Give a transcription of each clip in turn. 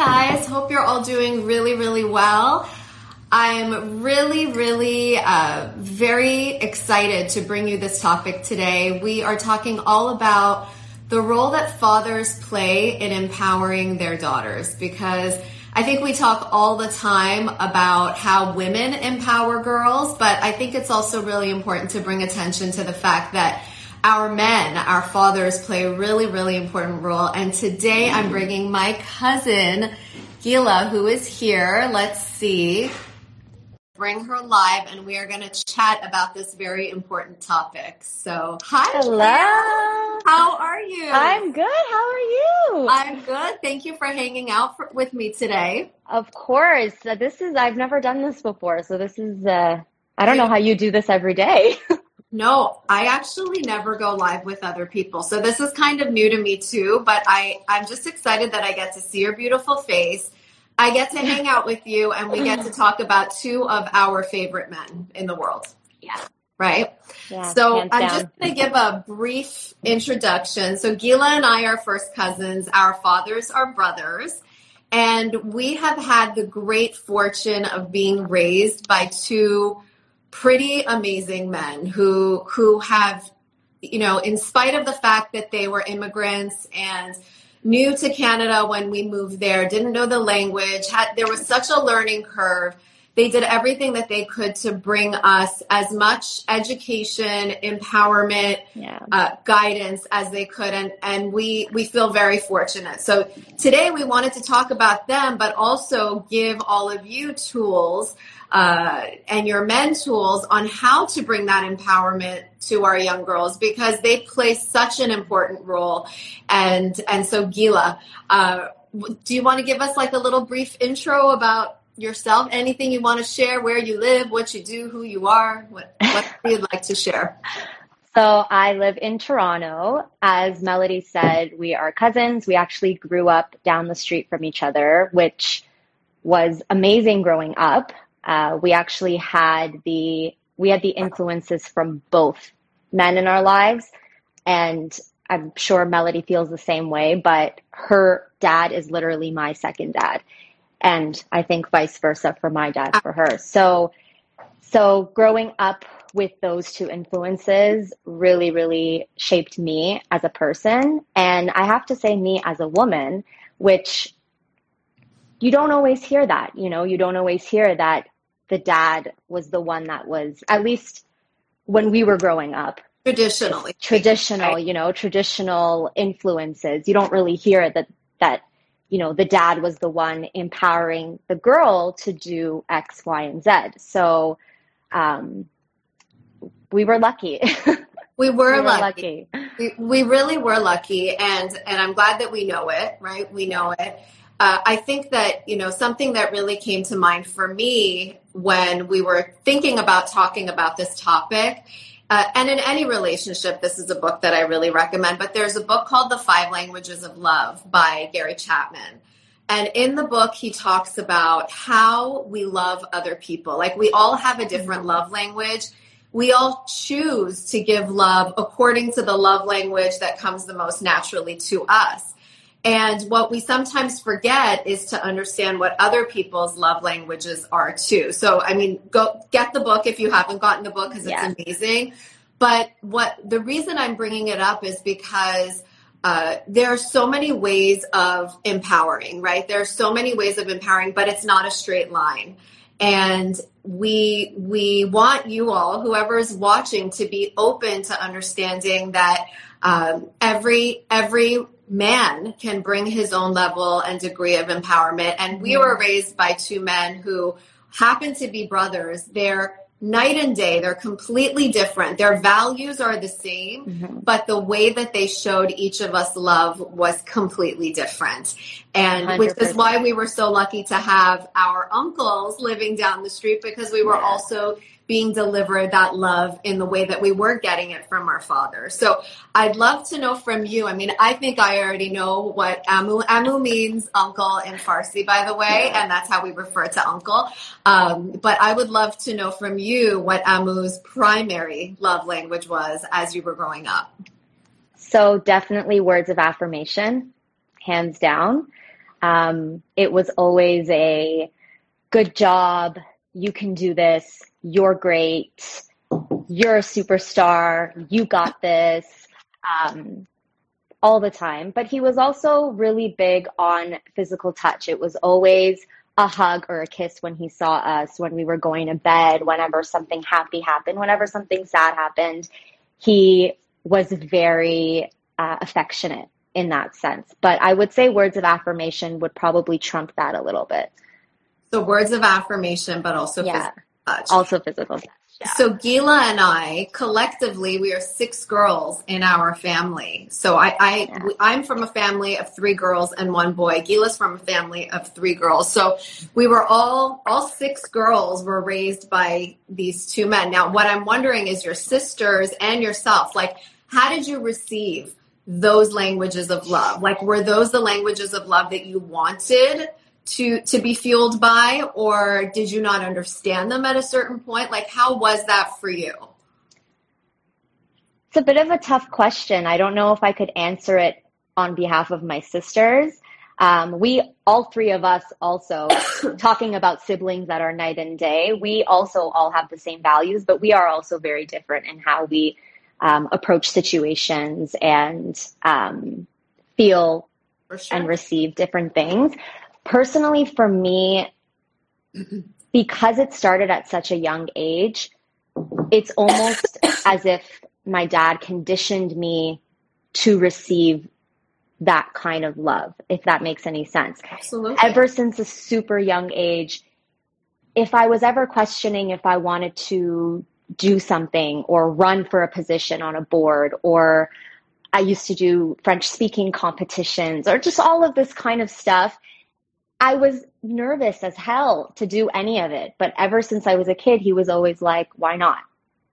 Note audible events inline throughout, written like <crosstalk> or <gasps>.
guys. Hope you're all doing really, really well. I'm really, really uh, very excited to bring you this topic today. We are talking all about the role that fathers play in empowering their daughters because I think we talk all the time about how women empower girls, but I think it's also really important to bring attention to the fact that our men, our fathers play a really, really important role. And today I'm bringing my cousin, Gila, who is here. Let's see. Bring her live and we are going to chat about this very important topic. So, hi. Hello. Gila. How are you? I'm good. How are you? I'm good. Thank you for hanging out for, with me today. Of course. This is, I've never done this before. So, this is, uh, I don't know how you do this every day. <laughs> No, I actually never go live with other people. So this is kind of new to me too, but I, I'm just excited that I get to see your beautiful face. I get to hang out with you and we get to talk about two of our favorite men in the world. Yeah. Right? Yeah, so I'm down. just going to give a brief introduction. So Gila and I are first cousins. Our fathers are brothers. And we have had the great fortune of being raised by two pretty amazing men who who have you know in spite of the fact that they were immigrants and new to Canada when we moved there didn't know the language had there was such a learning curve they did everything that they could to bring us as much education empowerment Yeah. uh, guidance as they could and and we we feel very fortunate so today we wanted to talk about them but also give all of you tools uh, and your men tools on how to bring that empowerment to our young girls because they play such an important role and and so Gila uh, do you want to give us like a little brief intro about yourself anything you want to share where you live what you do who you are what what <laughs> you'd like to share So, I live in Toronto. As Melody said, we are cousins. We actually grew up down the street from each other, which was amazing growing up. Uh, we actually had the we had the influences from both men in our lives, and I'm sure Melody feels the same way. But her dad is literally my second dad, and I think vice versa for my dad for her. Uh, so, so growing up with those two influences really, really shaped me as a person, and I have to say, me as a woman, which you don't always hear that. You know, you don't always hear that the dad was the one that was, at least when we were growing up, traditionally traditional, Right. you know, traditional influences. You don't really hear that, that, you know, the dad was the one empowering the girl to do X, Y, and Z. So, um, we were lucky. <laughs> we were, we were lucky. lucky. We, we really were lucky and and i'm glad that we know it right we know it uh, i think that you know something that really came to mind for me when we were thinking about talking about this topic uh, and in any relationship this is a book that i really recommend but there's a book called the five languages of love by gary chapman and in the book, he talks about how we love other people. Like we all have a different love language. We all choose to give love according to the love language that comes the most naturally to us. And what we sometimes forget is to understand what other people's love languages are too. So, I mean, go get the book if you haven't gotten the book because it's Yeah. amazing. But what the reason I'm bringing it up is because uh, there are so many ways of empowering, right? There are so many ways of empowering, but it's not a straight line. And we we want you all, whoever is watching, to be open to understanding that um, every every man can bring his own level and degree of empowerment. And we were raised by two men who happen to be brothers. They're night and day. They're completely different. Their values are the same, Mhm. but the way that they showed each of us love was completely different. And which is why we were so lucky to have our uncles living down the street because we were Yeah. also being delivered that love in the way that we were getting it from our father. So I'd love to know from you. I mean, I think I already know what Amu Amu means uncle in Farsi, by the way, and that's how we refer to uncle. Um, but I would love to know from you what Amu's primary love language was as you were growing up. So definitely words of affirmation, hands down. Um, it was always a good job, you can do this, you're great, you're a superstar, you got this, um, all the time. But he was also really big on physical touch. It was always a hug or a kiss when he saw us, when we were going to bed, whenever something happy happened, whenever something sad happened. He was very uh, affectionate in that sense. But I would say words of affirmation would probably trump that a little bit. So words of affirmation, but also yeah, physical touch. Also physical touch. Yeah. So Gila and I collectively we are six girls in our family. So I, I yeah. I'm from a family of three girls and one boy. Gila's from a family of three girls. So we were all all six girls were raised by these two men. Now what I'm wondering is your sisters and yourself, like how did you receive those languages of love? Like were those the languages of love that you wanted? To to be fueled by or did you not understand them at a certain point? Like how was that for you? It's a bit of a tough question. I don't know if i could answer it on behalf of my sisters. Um, we all three of us also <coughs> talking about siblings that are night and day we also all have the same values but we are also very different in how we um, approach situations and um, feel sure. and receive different things personally for me <clears throat> because it started at such a young age it's almost as if my dad conditioned me to receive that kind of love if that makes any sense. Absolutely. Ever since a super young age if i was ever questioning if i wanted to do something or run for a position on a board or i used to do french speaking competitions or just all of this kind of stuff I was nervous as hell to do any of it. But ever since I was a kid, he was always like, why not?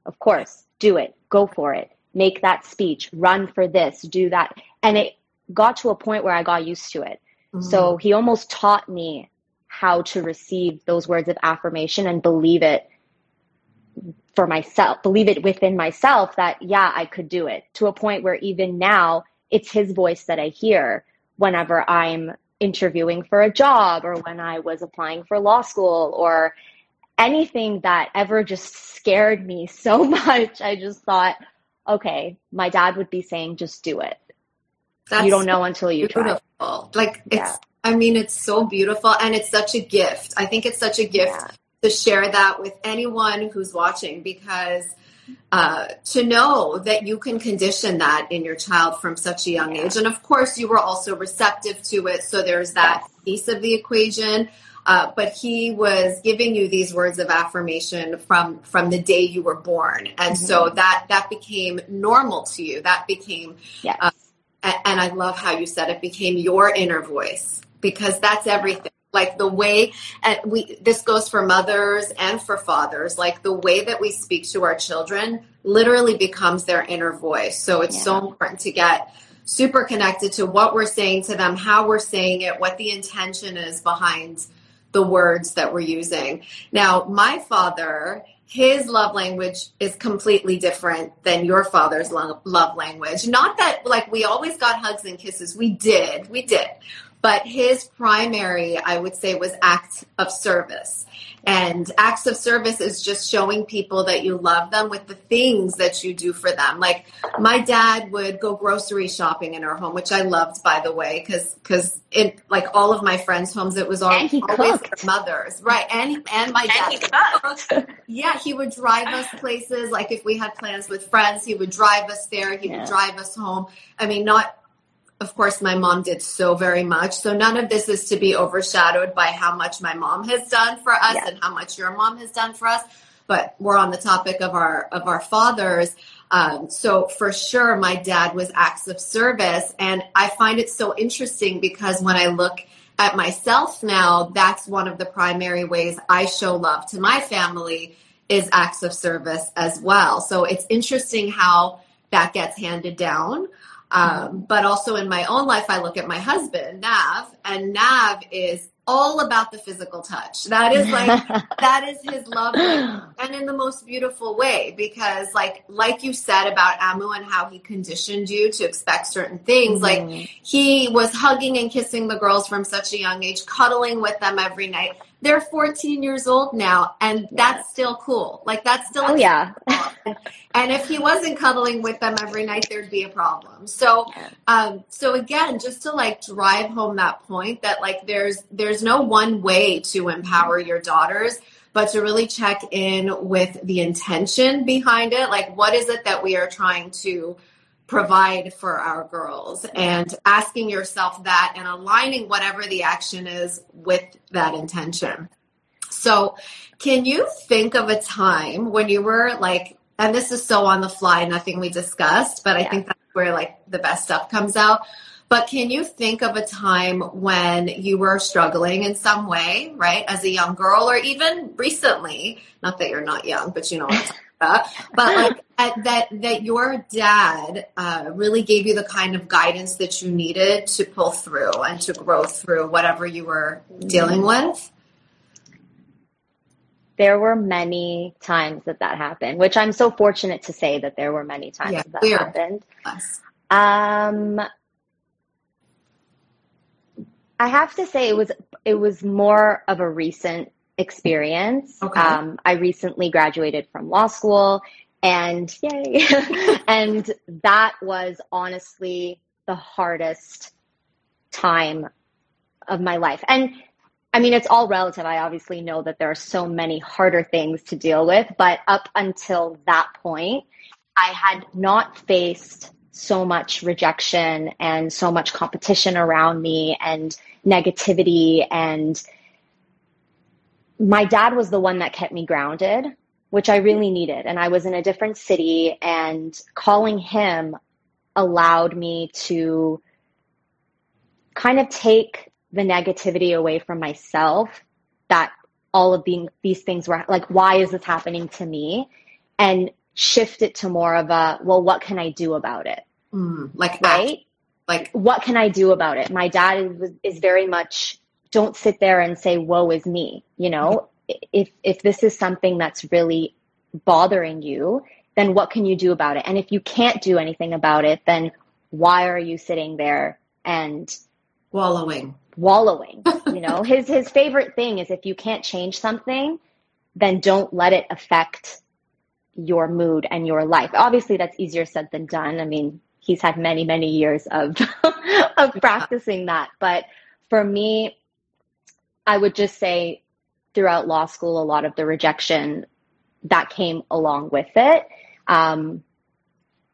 Of course, do it, go for it, make that speech, run for this, do that. And it got to a point where I got used to it. Mm-hmm. So he almost taught me how to receive those words of affirmation and believe it for myself, believe it within myself that, yeah, I could do it to a point where even now it's his voice that I hear whenever I'm interviewing for a job or when I was applying for law school or anything that ever just scared me <laughs> so much. I just thought, okay, my dad would be saying, just do it. That's you don't know until you beautiful. try. Like it's, yeah. I mean, it's so beautiful and it's such a gift. I think it's such a gift yeah. to share that with anyone who's watching because uh, to know that you can condition that in your child from such a young age. And of course, you were also receptive to it. So there's that piece of the equation. Uh, but he was giving you these words of affirmation from from the day you were born, and mm-hmm. so that that became normal to you. That became, yes. uh, and, and I love how you said it became your inner voice because that's everything like the way and we this goes for mothers and for fathers like the way that we speak to our children literally becomes their inner voice so it's yeah. so important to get super connected to what we're saying to them how we're saying it what the intention is behind the words that we're using now my father his love language is completely different than your father's love language. Not that like we always got hugs and kisses. We did. We did. But his primary, I would say, was acts of service. And acts of service is just showing people that you love them with the things that you do for them. Like my dad would go grocery shopping in our home, which I loved, by the way, because because in like all of my friends' homes, it was all, always cooked. their mothers, right? And and my dad, he yeah, he would drive us places. Like if we had plans with friends, he would drive us there. He yeah. would drive us home. I mean, not of course, my mom did so very much. So none of this is to be overshadowed by how much my mom has done for us and how much your mom has done for us. But we're on the topic of our of our fathers. Um, so for sure, my dad was acts of service, and I find it so interesting because when I look at myself now, that's one of the primary ways I show love to my family is acts of service as well. So it's interesting how that gets handed down. Um, but also in my own life, I look at my husband, Nav, and Nav is all about the physical touch. That is like <laughs> that is his love <gasps> and in the most beautiful way because like like you said about Amu and how he conditioned you to expect certain things. Mm-hmm. Like he was hugging and kissing the girls from such a young age, cuddling with them every night. They're 14 years old now and that's still cool. Like that's still Oh yeah. and if he wasn't cuddling with them every night there'd be a problem. So um so again, just to like drive home that point that like there's there's no one way to empower your daughters but to really check in with the intention behind it like what is it that we are trying to provide for our girls and asking yourself that and aligning whatever the action is with that intention so can you think of a time when you were like and this is so on the fly nothing we discussed but i yeah. think that's where like the best stuff comes out but can you think of a time when you were struggling in some way, right, as a young girl, or even recently? Not that you're not young, but you know what I'm talking about. But like at, that that your dad uh, really gave you the kind of guidance that you needed to pull through and to grow through whatever you were dealing mm-hmm. with. There were many times that that happened, which I'm so fortunate to say that there were many times yeah, that, that happened. Yes. Um, I have to say it was it was more of a recent experience. Okay. Um, I recently graduated from law school, and <laughs> yay, and that was honestly the hardest time of my life. And I mean, it's all relative. I obviously know that there are so many harder things to deal with, but up until that point, I had not faced so much rejection and so much competition around me and negativity and my dad was the one that kept me grounded which i really needed and i was in a different city and calling him allowed me to kind of take the negativity away from myself that all of being, these things were like why is this happening to me and shift it to more of a well what can i do about it Mm, like right? Like what can I do about it? My dad is, is very much don't sit there and say woe is me, you know? Mm-hmm. If if this is something that's really bothering you, then what can you do about it? And if you can't do anything about it, then why are you sitting there and wallowing? Wallowing. you know, <laughs> his his favorite thing is if you can't change something, then don't let it affect your mood and your life. Obviously that's easier said than done. I mean, he's had many many years of <laughs> of practicing that but for me i would just say throughout law school a lot of the rejection that came along with it um,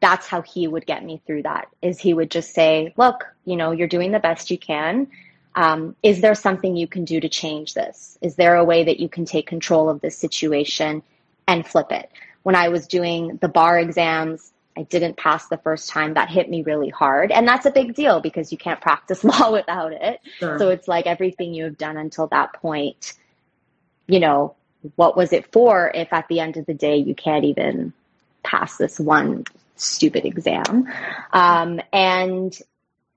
that's how he would get me through that is he would just say look you know you're doing the best you can. Um, is there something you can do to change this? Is there a way that you can take control of this situation and flip it? When i was doing the bar exams I didn't pass the first time, that hit me really hard. And that's a big deal because you can't practice <laughs> law without it. Sure. So it's like everything you have done until that point, you know, what was it for if at the end of the day you can't even pass this one stupid exam? Um, and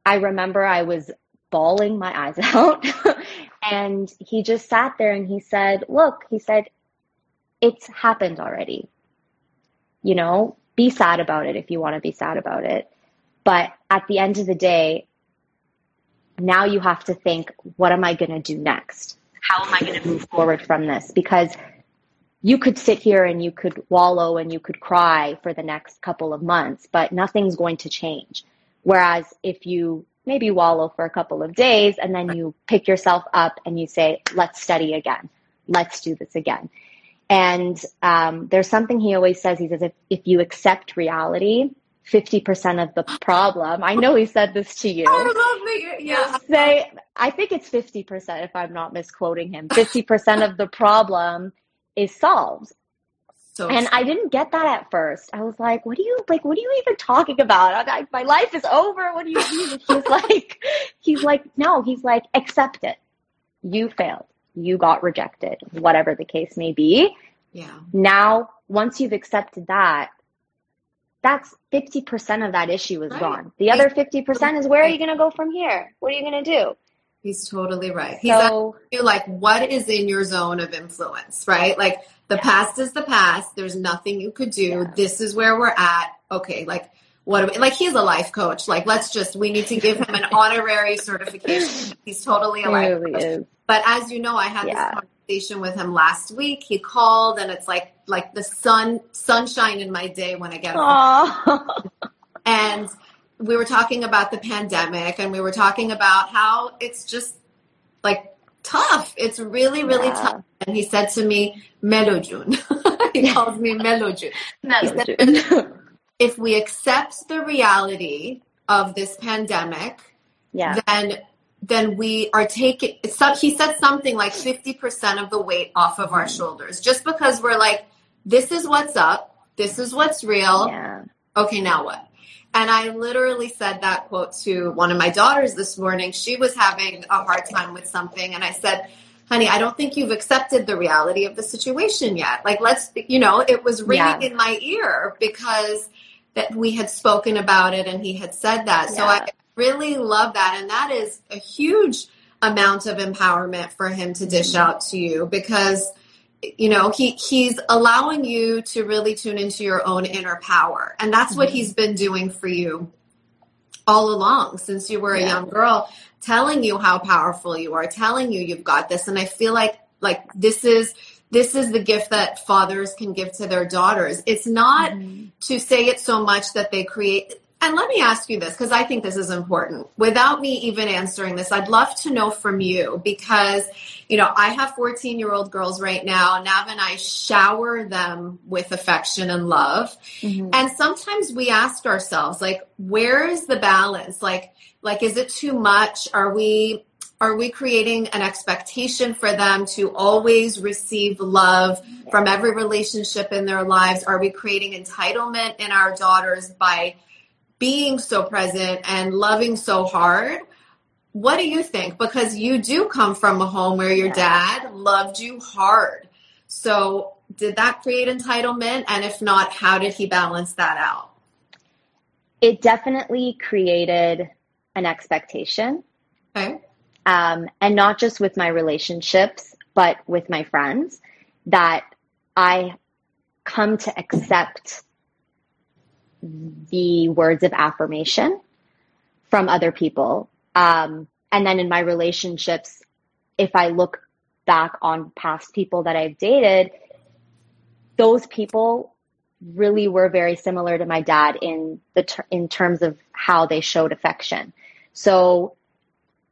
I remember I was bawling my eyes <laughs> out. and he just sat there and he said, Look, he said, it's happened already. You know, be sad about it if you want to be sad about it. But at the end of the day, now you have to think, what am I going to do next? How am I going to move forward from this? Because you could sit here and you could wallow and you could cry for the next couple of months, but nothing's going to change. Whereas if you maybe wallow for a couple of days and then you pick yourself up and you say, let's study again. Let's do this again. And um, there's something he always says. He says, if, if you accept reality, 50% of the problem, I know he said this to you. <laughs> I love that. Yeah. Say, I think it's 50% if I'm not misquoting him. 50% of the problem is solved. So and I didn't get that at first. I was like, what are you like? What are you even talking about? I, my life is over. What do you mean? he's <laughs> like, he's like, no, he's like, accept it. You failed you got rejected, whatever the case may be. Yeah. Now, once you've accepted that, that's 50% of that issue is right. gone. The other 50% is where are you going to go from here? What are you going to do? He's totally right. He's so, you like what is in your zone of influence, right? Like the past is the past. There's nothing you could do. Yeah. This is where we're at. Okay, like what we, like he's a life coach. Like let's just we need to give him an <laughs> honorary certification. He's totally a life really coach. Is. But as you know, I had yeah. this conversation with him last week. He called and it's like like the sun sunshine in my day when I get home. <laughs> and we were talking about the pandemic and we were talking about how it's just like tough. It's really, really yeah. tough. And he said to me, Melojun. <laughs> he calls me Melojun. If we accept the reality of this pandemic, yeah. then then we are taking he said something like 50% of the weight off of our shoulders just because we're like this is what's up this is what's real yeah. okay now what and I literally said that quote to one of my daughters this morning. She was having a hard time with something. And I said, honey, I don't think you've accepted the reality of the situation yet. Like, let's, you know, it was ringing yeah. in my ear because that we had spoken about it and he had said that. Yeah. So I really love that. And that is a huge amount of empowerment for him to dish mm-hmm. out to you because you know he he's allowing you to really tune into your own inner power and that's mm-hmm. what he's been doing for you all along since you were a young girl telling you how powerful you are telling you you've got this and i feel like like this is this is the gift that fathers can give to their daughters it's not mm-hmm. to say it so much that they create and let me ask you this because I think this is important. Without me even answering this, I'd love to know from you because, you know, I have 14 year old girls right now. Nav and I shower them with affection and love. Mm-hmm. And sometimes we ask ourselves, like, where is the balance? Like, like, is it too much? Are we, are we creating an expectation for them to always receive love from every relationship in their lives? Are we creating entitlement in our daughters by being so present and loving so hard. What do you think? Because you do come from a home where your dad loved you hard. So, did that create entitlement? And if not, how did he balance that out? It definitely created an expectation. Okay. Um, and not just with my relationships, but with my friends, that I come to accept the words of affirmation from other people. Um, and then in my relationships, if I look back on past people that I've dated, those people really were very similar to my dad in the ter- in terms of how they showed affection. So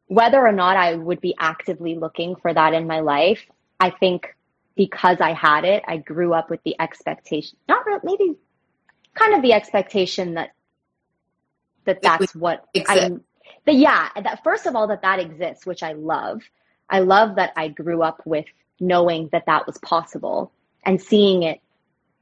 whether or not I would be actively looking for that in my life, I think because I had it, I grew up with the expectation, not really, maybe kind of the expectation that that that's what I that yeah that first of all that that exists which I love. I love that I grew up with knowing that that was possible and seeing it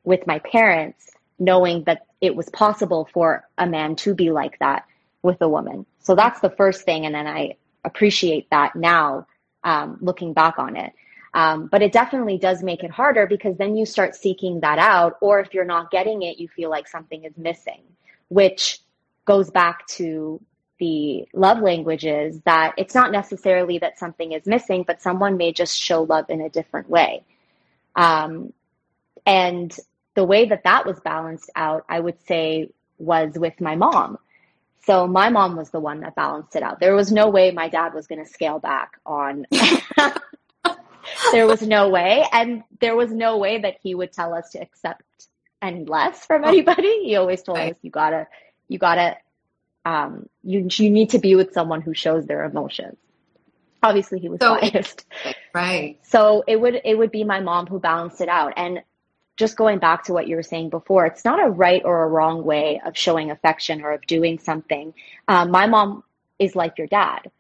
with my parents knowing that it was possible for a man to be like that with a woman. So that's the first thing and then I appreciate that now um, looking back on it um, but it definitely does make it harder because then you start seeking that out. Or if you're not getting it, you feel like something is missing, which goes back to the love languages that it's not necessarily that something is missing, but someone may just show love in a different way. Um, and the way that that was balanced out, I would say, was with my mom. So my mom was the one that balanced it out. There was no way my dad was going to scale back on <laughs> there was no way. And there was no way that he would tell us to accept any less from oh. anybody. He always told right. us, you gotta, you gotta, um, you, you need to be with someone who shows their emotions. Obviously he was so, biased. Right. So it would, it would be my mom who balanced it out. And just going back to what you were saying before, it's not a right or a wrong way of showing affection or of doing something. Um, my mom is like your dad.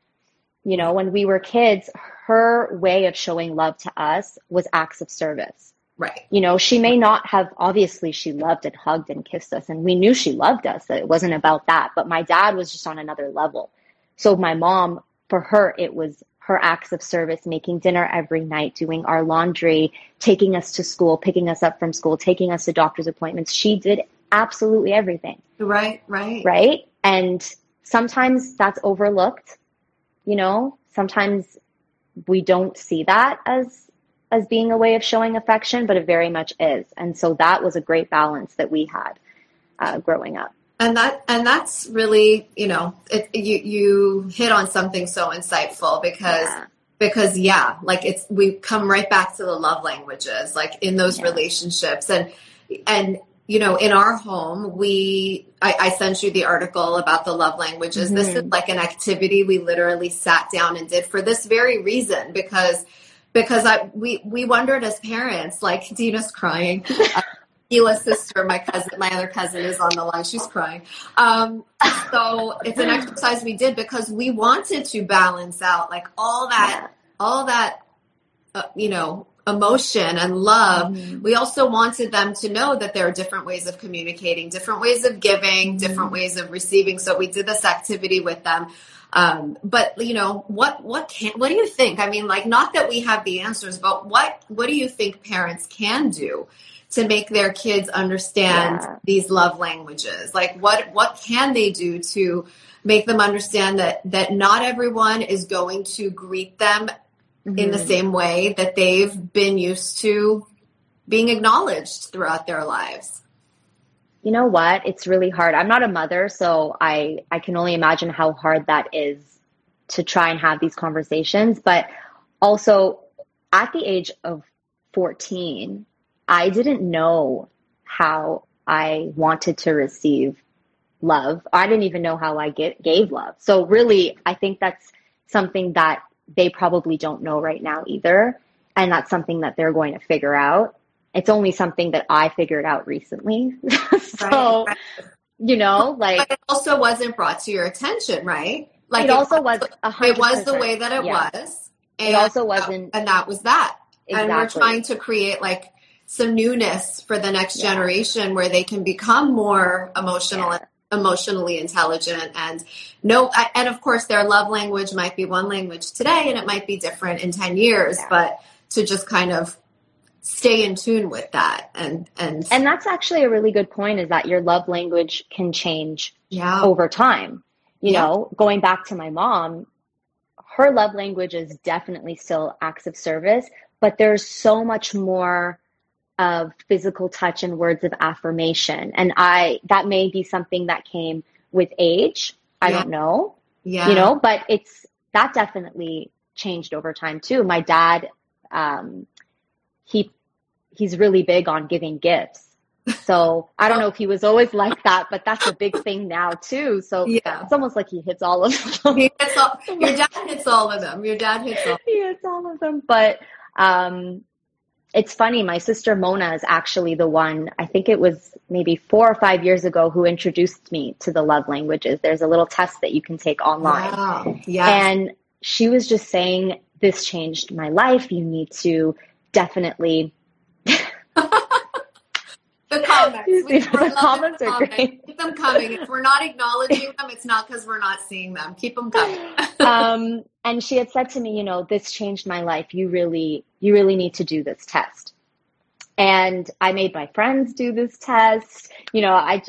You know, when we were kids, her way of showing love to us was acts of service. Right. You know, she may not have, obviously, she loved and hugged and kissed us, and we knew she loved us. That it wasn't about that. But my dad was just on another level. So my mom, for her, it was her acts of service, making dinner every night, doing our laundry, taking us to school, picking us up from school, taking us to doctor's appointments. She did absolutely everything. Right, right. Right. And sometimes that's overlooked you know sometimes we don't see that as as being a way of showing affection, but it very much is. And so that was a great balance that we had uh, growing up. And that and that's really you know it, you you hit on something so insightful because yeah. because yeah like it's we come right back to the love languages like in those yeah. relationships and and you know, in our home, we, I, I, sent you the article about the love languages. Mm-hmm. This is mm-hmm. like an activity we literally sat down and did for this very reason because, because I, we, we wondered as parents, like Dina's crying. <laughs> Gila's sister, my cousin, my other cousin is on the line. She's crying. Um, so it's an exercise we did because we wanted to balance out like all that, all that, uh, you know, emotion and love, mm-hmm. we also wanted them to know that there are different ways of communicating, different ways of giving, mm-hmm. different ways of receiving. So we did this activity with them. Um, but you know, what, what can, what do you think? I mean, like, not that we have the answers, but what, what do you think parents can do to make their kids understand yeah. these love languages? Like, what, what can they do to make them understand that, that not everyone is going to greet them mm-hmm. in the mm-hmm. same way that they've been used to being acknowledged throughout their lives. You know what? It's really hard. I'm not a mother, so I I can only imagine how hard that is to try and have these conversations, but also at the age of 14, I didn't know how I wanted to receive love. I didn't even know how I get, gave love. So really, I think that's something that they probably don't know right now either. And that's something that they're going to figure out. It's only something that I figured out recently. <laughs> so, right. you know, like. But it also wasn't brought to your attention, right? Like it, it also was, it was the way that it yeah. was. And, it also wasn't. And that was that. Exactly. And we're trying to create like some newness for the next yeah. generation where they can become more emotional yeah emotionally intelligent and no and of course their love language might be one language today and it might be different in 10 years yeah. but to just kind of stay in tune with that and and and that's actually a really good point is that your love language can change yeah. over time you yeah. know going back to my mom her love language is definitely still acts of service but there's so much more of physical touch and words of affirmation. And I, that may be something that came with age. I yeah. don't know. Yeah. You know, but it's, that definitely changed over time too. My dad, um, he, he's really big on giving gifts. So I don't know if he was always like that, but that's a big thing now too. So yeah. it's almost like he hits all of them. All, your dad hits all of them. Your dad hits all. He hits all of them. But um, it's funny, my sister Mona is actually the one, I think it was maybe four or five years ago, who introduced me to the love languages. There's a little test that you can take online. Wow. Yeah. And she was just saying, This changed my life. You need to definitely. The comments. the comments are comments. great. Keep them coming. If we're not acknowledging them, it's not because we're not seeing them. Keep them coming. <laughs> um, and she had said to me, you know, this changed my life. You really, you really need to do this test. And I made my friends do this test. You know, I,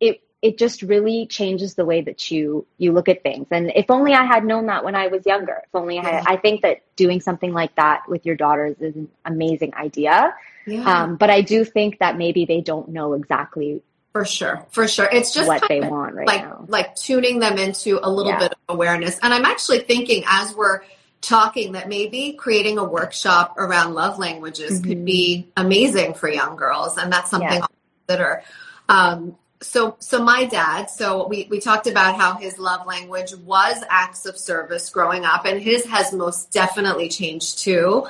it, it just really changes the way that you, you look at things. And if only I had known that when I was younger, if only I had, I think that doing something like that with your daughters is an amazing idea. Yeah. Um, but I do think that maybe they don't know exactly for sure, for sure. It's just what they want right like, now. Like tuning them into a little yeah. bit of awareness. And I'm actually thinking as we're talking that maybe creating a workshop around love languages mm-hmm. could be amazing for young girls. And that's something yeah. I'll consider. Um, so, so my dad, so we, we talked about how his love language was acts of service growing up and his has most definitely changed too.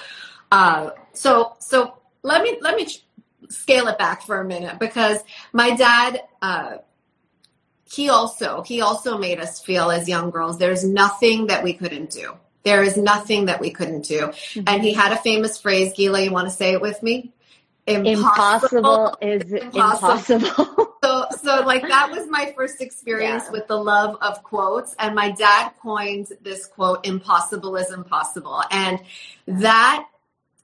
Uh, so, so let me, let me scale it back for a minute because my dad, uh, he also he also made us feel as young girls there's nothing that we couldn't do. There is nothing that we couldn't do. Mm-hmm. And he had a famous phrase, Gila, you want to say it with me? Impossible, impossible is impossible. impossible. So like that was my first experience yeah. with the love of quotes and my dad coined this quote impossible is impossible and that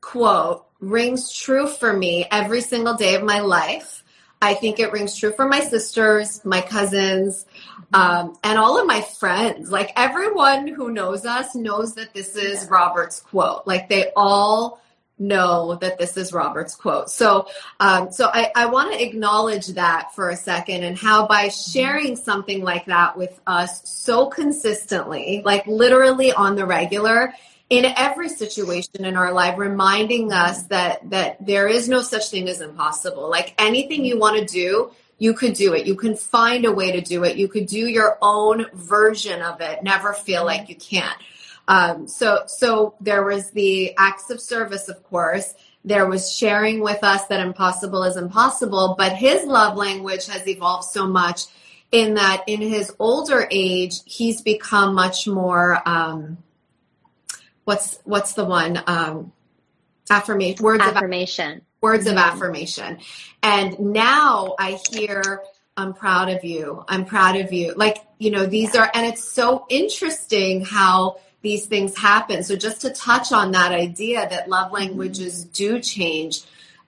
quote rings true for me every single day of my life. I think it rings true for my sisters, my cousins, um, and all of my friends. Like everyone who knows us knows that this is Robert's quote. Like they all know that this is Robert's quote. So, um, so I, I want to acknowledge that for a second and how by sharing something like that with us so consistently, like literally on the regular, in every situation in our life reminding us that that there is no such thing as impossible. Like anything you want to do you could do it. You can find a way to do it. You could do your own version of it. Never feel like you can't um, so so there was the acts of service of course. There was sharing with us that impossible is impossible but his love language has evolved so much in that in his older age he's become much more um, what's what's the one? Um, affirmation words affirmation of affirmation, words mm-hmm. of affirmation. And now i hear i'm proud of you. I'm proud of you. Like you know these yeah. are and it's so interesting how these things happen. So just to touch on that idea that love mm-hmm. languages do change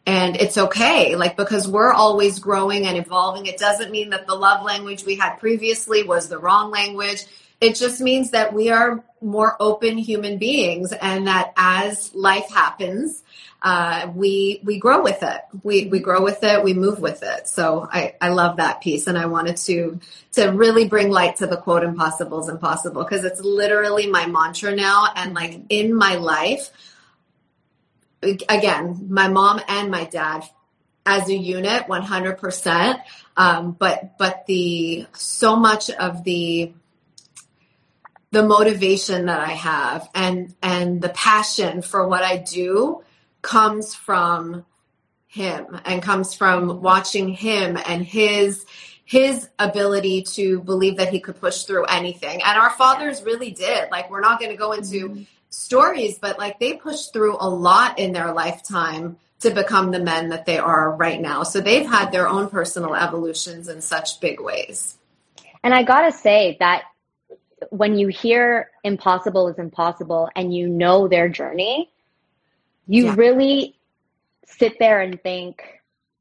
and it's okay like because we're always growing and evolving. It doesn't mean that the love language we had previously was the wrong language. It just means that we are more open human beings and that as life happens, uh, we we grow with it. We we grow with it. We move with it. So I I love that piece, and I wanted to to really bring light to the quote "impossible is impossible" because it's literally my mantra now, and like in my life. Again, my mom and my dad as a unit, one hundred percent. Um, but but the so much of the the motivation that I have and and the passion for what I do comes from him and comes from watching him and his his ability to believe that he could push through anything. And our fathers really did. Like we're not going to go into mm-hmm. stories, but like they pushed through a lot in their lifetime to become the men that they are right now. So they've had their own personal evolutions in such big ways. And I got to say that when you hear impossible is impossible and you know their journey, you yeah. really sit there and think,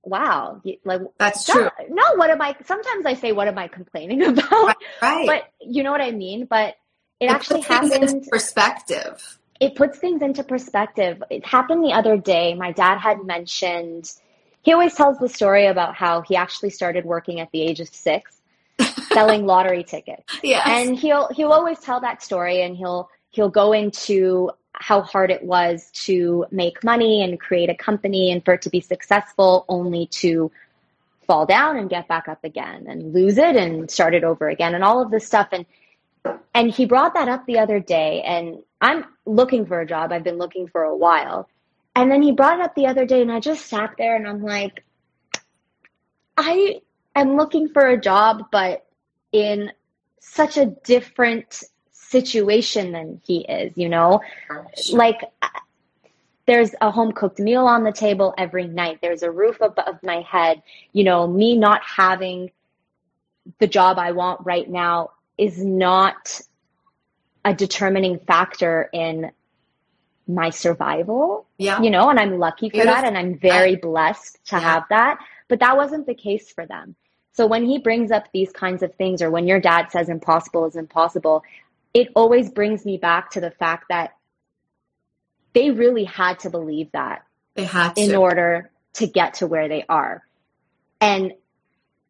wow, like that's true. No, what am I? Sometimes I say, what am I complaining <laughs> about? Right. right. But you know what I mean? But it, it actually happens. perspective. It puts things into perspective. It happened the other day. My dad had mentioned, he always tells the story about how he actually started working at the age of six <laughs> selling lottery tickets. Yeah. And he'll he'll always tell that story and he'll he'll go into how hard it was to make money and create a company and for it to be successful only to fall down and get back up again and lose it and start it over again and all of this stuff and and he brought that up the other day and I'm looking for a job. I've been looking for a while. And then he brought it up the other day and I just sat there and I'm like I am looking for a job but in such a different situation than he is, you know? Sure. Like, there's a home cooked meal on the table every night. There's a roof above my head. You know, me not having the job I want right now is not a determining factor in my survival. Yeah. You know, and I'm lucky for that and I'm very blessed to yeah. have that. But that wasn't the case for them. So when he brings up these kinds of things, or when your dad says impossible is impossible, it always brings me back to the fact that they really had to believe that they had to. in order to get to where they are. And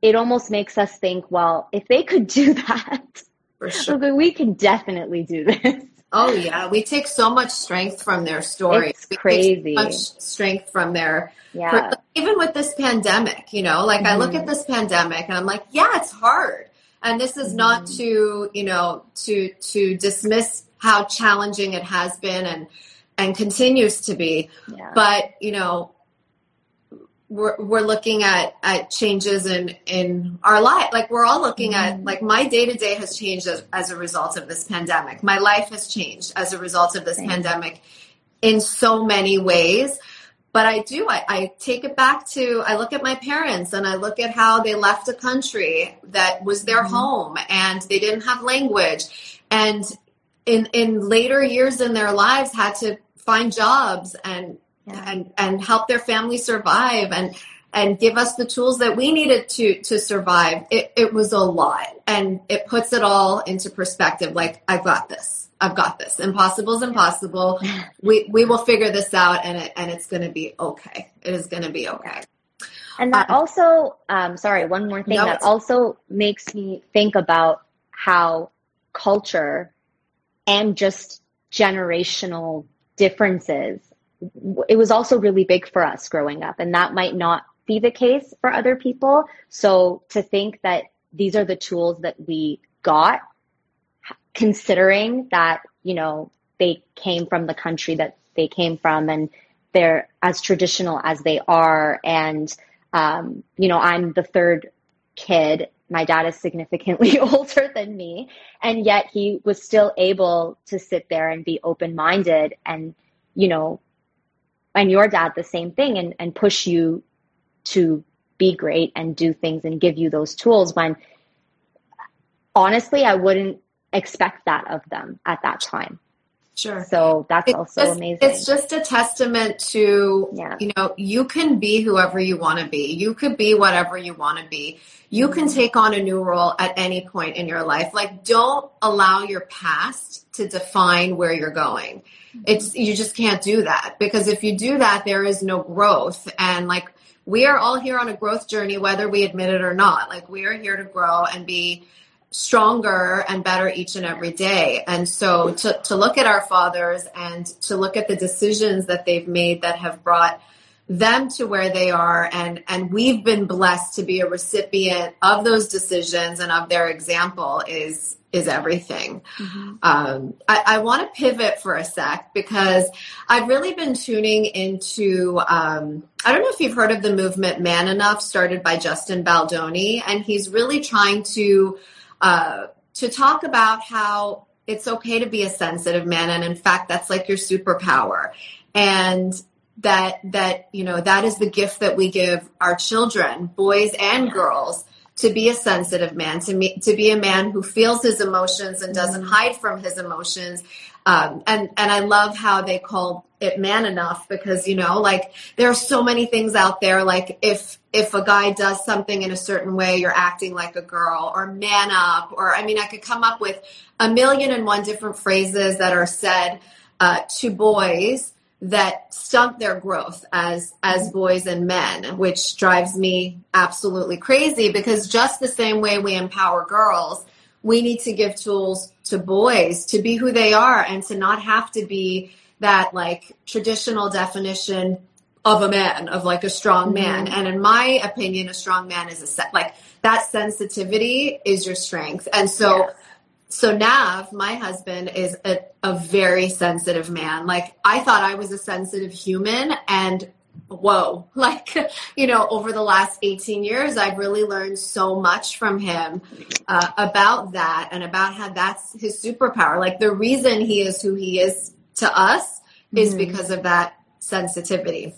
it almost makes us think, well, if they could do <laughs> that, sure. we can definitely do this. Oh yeah, we take so much strength from their stories. It's crazy. much strength from their yeah. even with this pandemic, you know, like mm-hmm. I look at mm-hmm. this pandemic and I'm like, yeah, it's hard. And this is mm-hmm. not to, you know, to to dismiss how challenging it has been and and continues to be. Yeah. But, you know, we're, we're looking at, at changes in, in our life. Like we're all looking mm-hmm. at, like my day to day has changed as, as, a result of this pandemic. My life has changed as a result of this pandemic in so many ways. But I do, I, I take it back to, I look at my parents and I look at how they left a country that was their mm-hmm. home and they didn't have language. And in, in later years in their lives had to find jobs and yeah. and and help their family survive and and give us the tools that we needed to to survive it, it was a lot and it puts it all into perspective like i've got this i've got this. Impossible is <laughs> impossible. We we will figure this out and it and it's going to be okay. It is going to be okay. And that um, also um sorry one more thing. No, that also makes me think about how culture and just generational differences it was also really big for us growing up and that might not be the case for other people. So to think that these are the tools that we got considering that you know they came from the country that they came from and they're as traditional as they are. And um, you know i'm the third kid. My dad is significantly <laughs> older than me. And yet he was still able to sit there and be open minded and you know and your dad the same thing and, and push you to be great and do things and give you those tools when honestly I wouldn't expect that of them at that time. Sure. So that's it's also just, amazing. It's just a testament to, yeah. you know, you can be whoever you want to be. You could be whatever you want to be. You can mm-hmm. take on a new role at any point in your life. Like, don't allow your past to define where you're going mm-hmm. it's you just can't do that because if you do that there is no growth and like we are all here on a growth journey whether we admit it or not like we are here to grow and be stronger and better each and every day and so to, to look at our fathers and to look at the decisions that they've made that have brought them to where they are and and we've been blessed to be a recipient of those decisions and of their example is is everything. Mm-hmm. Um, I, I want to pivot for a sec because I've really been tuning into. Um, I don't know if you've heard of the movement Man Enough, started by Justin Baldoni, and he's really trying to uh, to talk about how it's okay to be a sensitive man, and in fact, that's like your superpower, and that that you know that is the gift that we give our children, boys and girls to be a sensitive man, to me, to be a man who feels his emotions and doesn't mm-hmm. hide from his emotions. Um, and and I love how they call it man enough because you know like there are so many things out there. Like if if a guy does something in a certain way you're acting like a girl or man up or I mean I could come up with a million and one different phrases that are said uh, to boys that stunt their growth as as boys and men which drives me absolutely crazy because just the same way we empower girls we need to give tools to boys to be who they are and to not have to be that like traditional definition of a man of like a strong man mm-hmm. and in my opinion a strong man is a set like that sensitivity is your strength and so yes so Nav, my husband, is a, a very sensitive man. Like I thought I was a sensitive human and whoa. <laughs> Like you know over the last 18 years i've really learned so much from him uh, about that and about how that's his superpower. Like the reason he is who he is to us is mm-hmm. because of that sensitivity.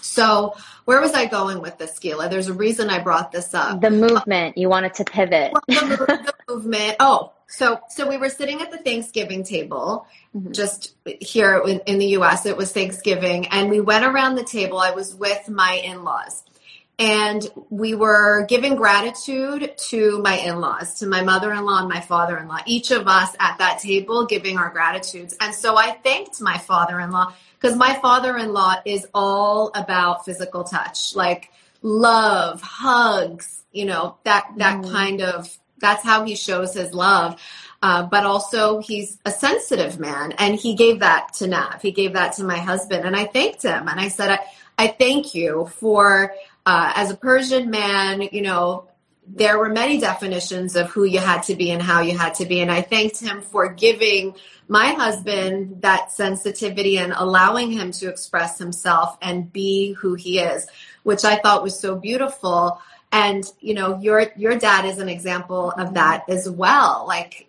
So where was i going with this skila there's a reason i brought this up. The movement. You wanted to pivot. Well, the, the <laughs> movement. Oh so, so we were sitting at the Thanksgiving table, mm-hmm. just here in, in, the U.S. It was Thanksgiving, and we went around the table. I was with my in-laws, and we were giving gratitude to my in-laws, to my mother-in-law and my father-in-law. Each of us at that table giving our gratitudes, and so I thanked my father-in-law because my father-in-law is all about physical touch, like love, hugs, you know that that mm. kind of that's how he shows his love. Uh, but also he's a sensitive man and he gave that to Nav. He gave that to my husband and I thanked him and I said, I, I thank you for, uh, as a Persian man, you know, there were many definitions of who you had to be and how you had to be. And I thanked him for giving my husband that sensitivity and allowing him to express himself and be who he is, which I thought was so beautiful and you know your your dad is an example of that as well. Like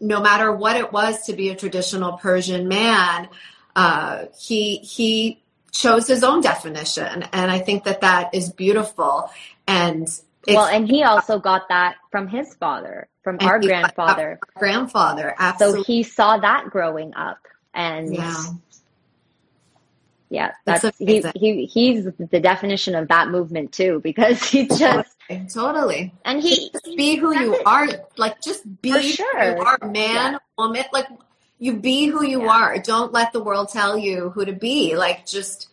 no matter what it was to be a traditional persian man uh, he he chose his own definition. And i think that that is beautiful. And well and he also got that from his father from our grandfather. our grandfather. Absolutely. so he saw that growing up. And yeah Yeah, that's, that's he, he he's the definition of that movement too because he just totally and he just be who you it. are like just be sure. who you are man yeah. woman like you be who you yeah. are don't let the world tell you who to be like just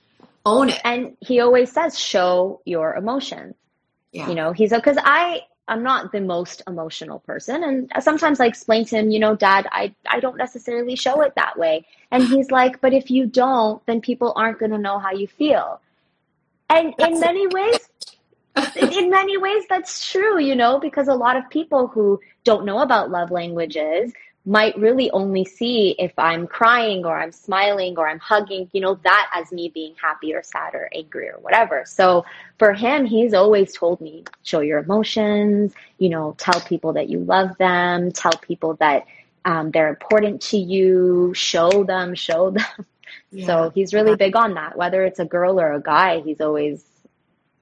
own it and he always says show your emotions yeah. you know he's because i I'm not the most emotional person. And sometimes I explain to him, you know, dad, I, I don't necessarily show it that way. And he's <laughs> like, but if you don't, then people aren't going to know how you feel. And that's in many ways, <laughs> in many ways, that's true, you know, because a lot of people who don't know about love languages might really only see if I'm crying or I'm smiling or I'm hugging, you know, that as me being happy or sad or angry or whatever. So for him, he's always told me, show your emotions, you know, tell people that you love them, tell people that um, they're important to you, show them, show them. <laughs> Yeah. So he's really big on that. Whether it's a girl or a guy, he's always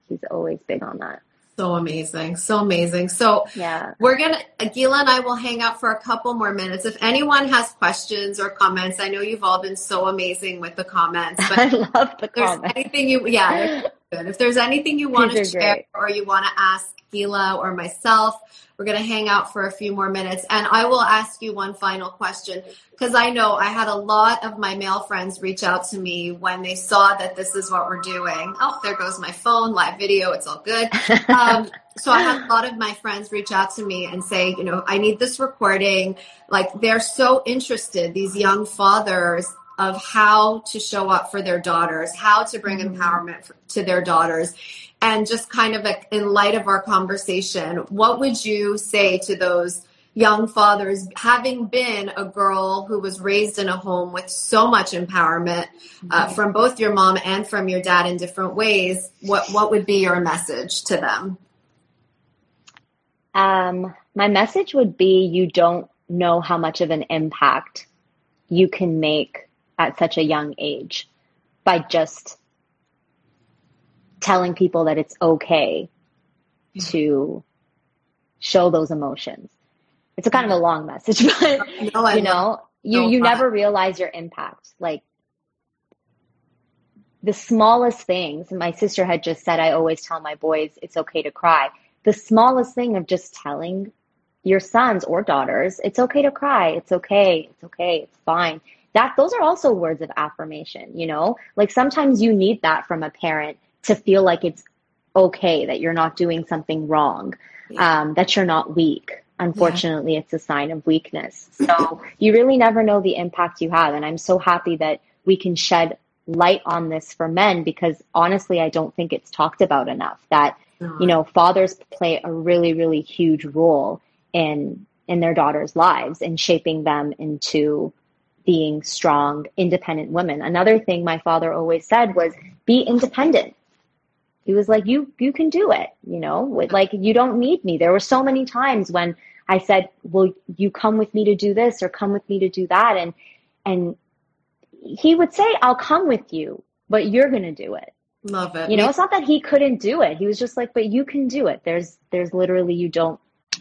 he's always big on that. So amazing. So amazing. So yeah, we're going to, Gila and I will hang out for a couple more minutes. If anyone has questions or comments, I know you've all been so amazing with the comments, but <laughs> I love the comments. anything you, yeah, good. <laughs> If there's anything you want to share great. or you want to ask Gila or myself, we're going to hang out for a few more minutes. And I will ask you one final question because I know I had a lot of my male friends reach out to me when they saw that this is what we're doing. Oh, there goes my phone, live video. It's all good. <laughs> Um, so I had a lot of my friends reach out to me and say, you know, I need this recording. Like they're so interested, these young fathers of how to show up for their daughters, how to bring mm-hmm. empowerment to their daughters. And just kind of in light of our conversation, what would you say to those young fathers, having been a girl who was raised in a home with so much empowerment uh, mm-hmm. from both your mom and from your dad in different ways? What what would be your message to them? Um, my message would be: you don't know how much of an impact you can make at such a young age by just telling people that it's okay to show those emotions. It's a kind of a long message, <laughs> but no, you know, you, you never realize your impact. Like the smallest things, my sister had just said, I always tell my boys it's okay to cry. The smallest thing of just telling your sons or daughters, it's okay to cry. It's okay. It's okay. It's fine. That those are also words of affirmation, you know? Like sometimes you need that from a parent to feel like it's okay that you're not doing something wrong, yeah. um, that you're not weak. Unfortunately, yeah. it's a sign of weakness. So you really never know the impact you have. And I'm so happy that we can shed light on this for men because honestly, I don't think it's talked about enough that, you know, fathers play a really, really huge role in in their daughters' lives and shaping them into being strong, independent women. Another thing my father always said was be independent he was like, you, you can do it, you know, like you don't need me. There were so many times when I said, well, you come with me to do this or come with me to do that. And, and he would say, I'll come with you, but you're going to do it. Love it. You know, it's not that he couldn't do it. He was just like, but you can do it. There's, there's literally, you don't,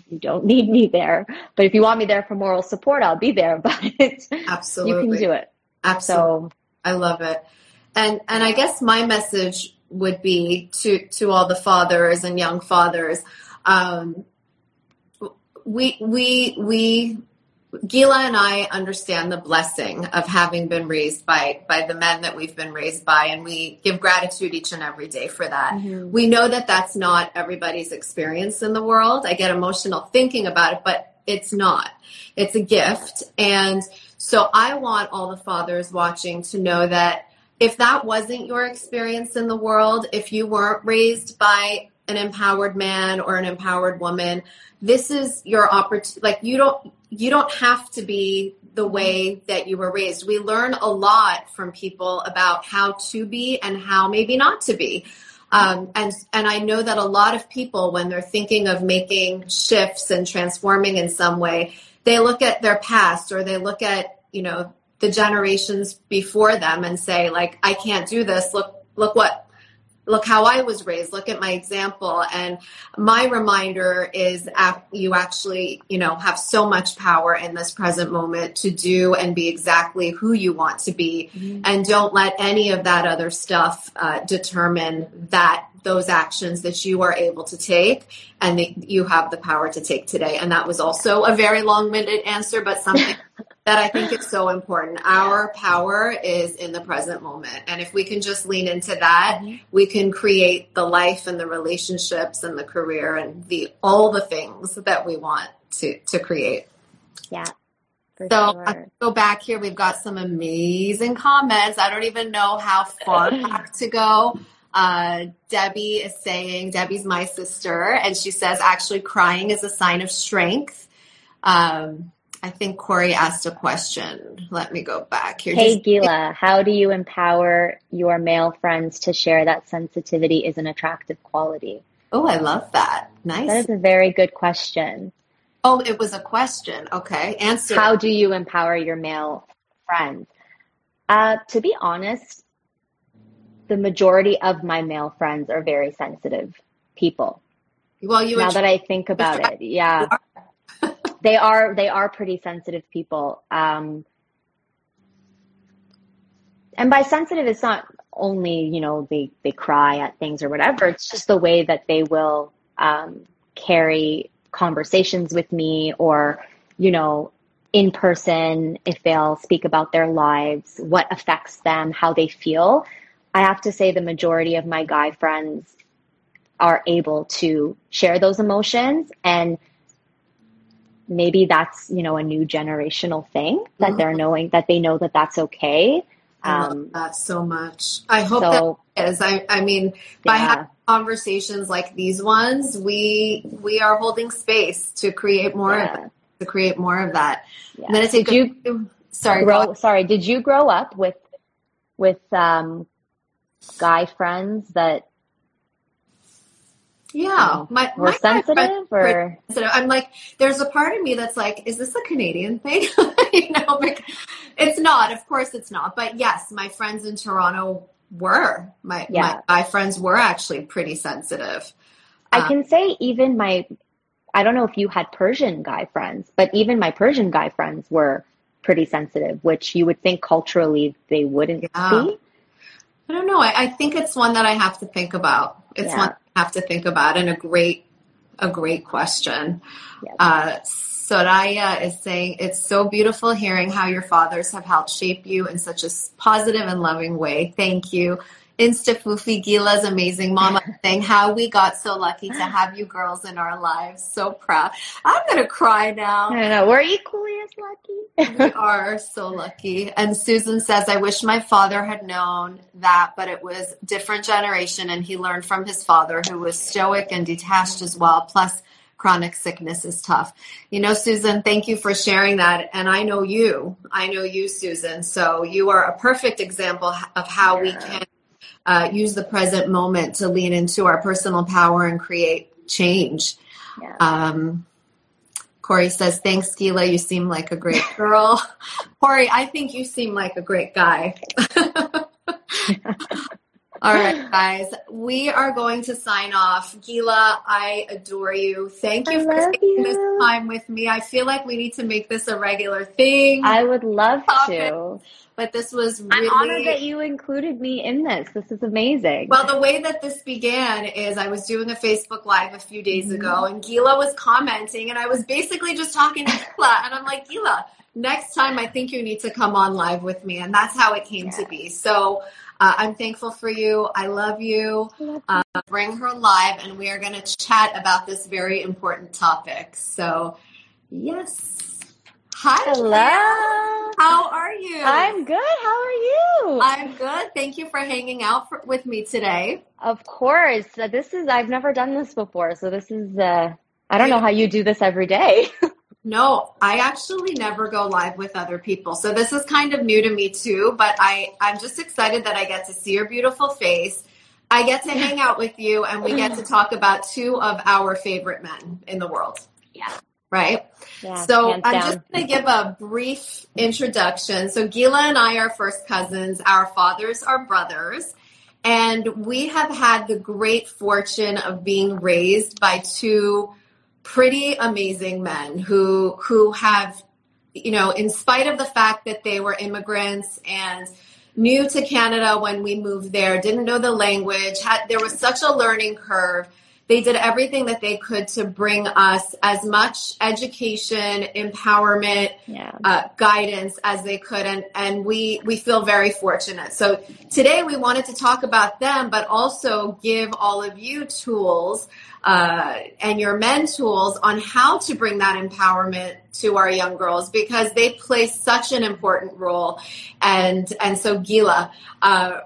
you don't need me there. But if you want me there for moral support, I'll be there. <laughs> But absolutely, you can do it. Absolutely. So, I love it. And, and I guess my message would be to to all the fathers and young fathers. Um, we we we Gila and I understand the blessing of having been raised by by the men that we've been raised by, and we give gratitude each and every day for that. Mm-hmm. We know that that's not everybody's experience in the world. I get emotional thinking about it, but it's not. It's a gift, and so I want all the fathers watching to know that if that wasn't your experience in the world, if you weren't raised by an empowered man or an empowered woman, this is your opportunity. Like you don't, you don't have to be the way that you were raised. We learn a lot from people about how to be and how maybe not to be. Um, and and I know that a lot of people, when they're thinking of making shifts and transforming in some way, they look at their past or they look at you know the generations before them and say like i can't do this look look what look how I was raised, look at my example. And my reminder is you actually, you know, have so much power in this present moment to do and be exactly who you want to be. Mm-hmm. And don't let any of that other stuff uh, determine that those actions that you are able to take and that you have the power to take today. And that was also a very long winded answer, but something <laughs> that I think is so important. Our power is in the present moment. And if we can just lean into that, mm-hmm. we can create the life and the relationships and the career and the all the things that we want to to create. Yeah. So sure. go back here. We've got some amazing comments. I don't even know how far <clears throat> back to go. Uh, Debbie is saying, Debbie's my sister, and she says actually crying is a sign of strength. Um, I think Corey asked a question. Let me go back here. Hey, Gila, how do you empower your male friends to share that sensitivity is an attractive quality? Oh, I love that. Nice. That is a very good question. Oh, it was a question. Okay. Answer. How do you empower your male friends? Uh, to be honest, the majority of my male friends are very sensitive people. Well, you now that I think about it, yeah, they are they are pretty sensitive people. Um, and by sensitive, it's not only you know they they cry at things or whatever. It's just the way that they will um, carry conversations with me, or you know, in person if they'll speak about their lives, what affects them, how they feel. I have to say the majority of my guy friends are able to share those emotions and maybe that's you know a new generational thing that mm-hmm. they're knowing that they know that that's okay I love um, that so much. I hope so, that is. I, I mean, by yeah. having conversations like these ones, we we are holding space to create more yeah. of that, to create more of that. Yeah. Did you sorry grow, sorry did you grow up with with um, guy friends that yeah, my we're sensitive or sensitive. I'm like, there's a part of me that's like, is this a Canadian thing? <laughs> you know, like, it's not. Of course, it's not. But yes, my friends in Toronto were my yeah. my, my friends were actually pretty sensitive. I um, can say even my, I don't know if you had Persian guy friends, but even my Persian guy friends were pretty sensitive, which you would think culturally they wouldn't yeah. be. I don't know. I, I, think it's one that I have to think about. It's yeah. one have to think about, and a great, a great question. Yes. Uh, Soraya is saying it's so beautiful hearing how your fathers have helped shape you in such a positive and loving way. Thank you. Instafufi Gila's amazing mama <laughs> thing, how we got so lucky to have you girls in our lives. So proud. I'm gonna cry now. I know. We're equally as lucky. <laughs> we are so lucky. And Susan says, I wish my father had known that, but it was different generation and he learned from his father who was stoic and detached as well. Plus chronic sickness is tough. You know, Susan, thank you for sharing that. And I know you. I know you, Susan. So you are a perfect example of how yeah. we can uh, use the present moment to lean into our personal power and create change. Yeah. Um, Corey says, Thanks, Gila. You seem like a great girl. <laughs> Corey, I think you seem like a great guy. <laughs> All right, guys, we are going to sign off. Gila, I adore you. Thank you I for taking you. this time with me. I feel like we need to make this a regular thing. I would love to. But this was really. I'm honored that you included me in this. This is amazing. Well, the way that this began is I was doing a Facebook Live a few days mm-hmm. ago, and Gila was commenting, and I was basically just talking to Gila, and I'm like, Gila, next time I think you need to come on live with me. And that's how it came yeah. to be. So uh, I'm thankful for you. I love you. Uh, bring her live, and we are going to chat about this very important topic. So, yes. Hi. Hello. How are you? I'm good. How are you? I'm good. Thank you for hanging out for, with me today. Of course. Uh, this is, I've never done this before. So, this is, uh, I don't know how you do this every day. <laughs> No, I actually never go live with other people. So this is kind of new to me too, but I, I'm just excited that I get to see your beautiful face. I get to hang out with you and we get to talk about two of our favorite men in the world. Yeah. Right? Yeah, so I'm down. just going to give a brief introduction. So Gila and I are first cousins. Our fathers are brothers. And we have had the great fortune of being raised by two pretty amazing men who who have you know in spite of the fact that they were immigrants and new to Canada when we moved there, didn't know the language, had there was such a learning curve they did everything that they could to bring us as much education, empowerment, yeah. uh, guidance as they could, and and we we feel very fortunate. So today we wanted to talk about them, but also give all of you tools uh, and your men tools on how to bring that empowerment to our young girls because they play such an important role. And and so Gila. Uh,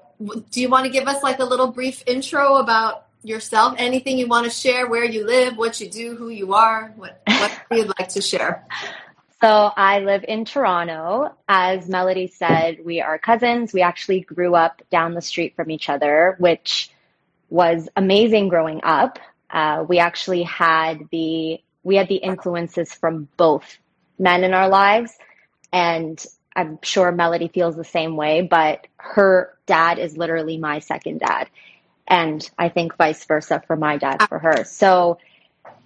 do you want to give us like a little brief intro about yourself? Anything you want to share? Where you live? What you do? Who you are? What what <laughs> you'd like to share? So I live in Toronto. As Melody said, we are cousins. We actually grew up down the street from each other, which was amazing growing up. Uh, we actually had the we had the influences from both men in our lives, and I'm sure Melody feels the same way. But her dad is literally my second dad and I think vice versa for my dad uh, for her. So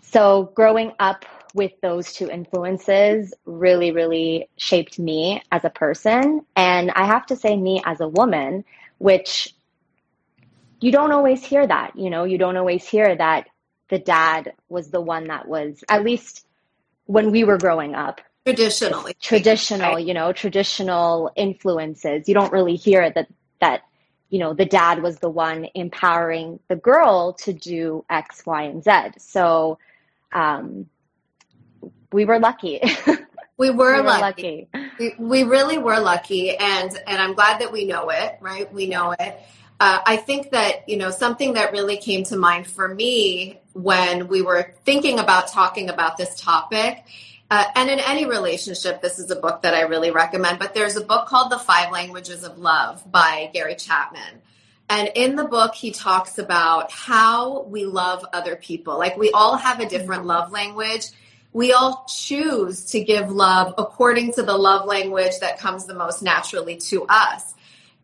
so growing up with those two influences really really shaped me as a person and I have to say me as a woman which you don't always hear that, you know, you don't always hear that the dad was the one that was at least when we were growing up traditionally traditional right. you know traditional influences you don't really hear that that you know, the dad was the one empowering the girl to do X, Y, and Z. So um, we were lucky. <laughs> We were, we were lucky. lucky. We, we really were lucky, and and I'm glad that we know it. Right, we know it. Uh, I think that you know something that really came to mind for me when we were thinking about talking about this topic uh, and in any relationship, this is a book that I really recommend. But there's a book called The Five Languages of Love by Gary Chapman. And in the book, he talks about how we love other people. Like we all have a different love language. We all choose to give love according to the love language that comes the most naturally to us.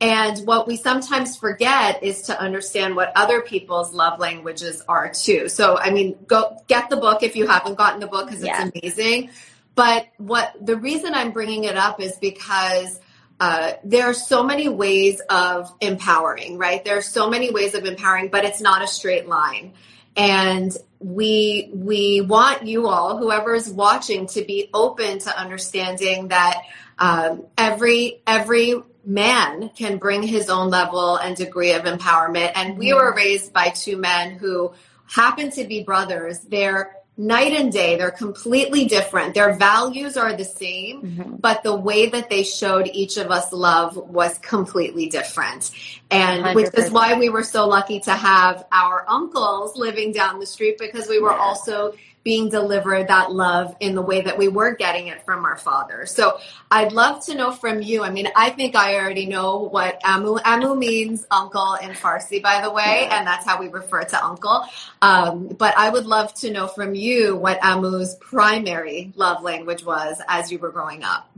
And what we sometimes forget is to understand what other people's love languages are too. So, I mean, go get the book if you haven't gotten the book because it's yeah. amazing. But what the reason I'm bringing it up is because uh, there are so many ways of empowering, right? There are so many ways of empowering, but it's not a straight line. And we we want you all, whoever is watching, to be open to understanding that um, every every man can bring his own level and degree of empowerment. And we were raised by two men who happen to be brothers. They're night and day. They're completely different. Their values are the same, mm-hmm. but the way that they showed each of us love was completely different. And 100%. which is why we were so lucky to have our uncles living down the street because we were yeah. also being delivered that love in the way that we were getting it from our father. So I'd love to know from you. I mean, I think I already know what Amu Amu means uncle in Farsi, by the way, and that's how we refer to uncle. Um, but I would love to know from you what Amu's primary love language was as you were growing up.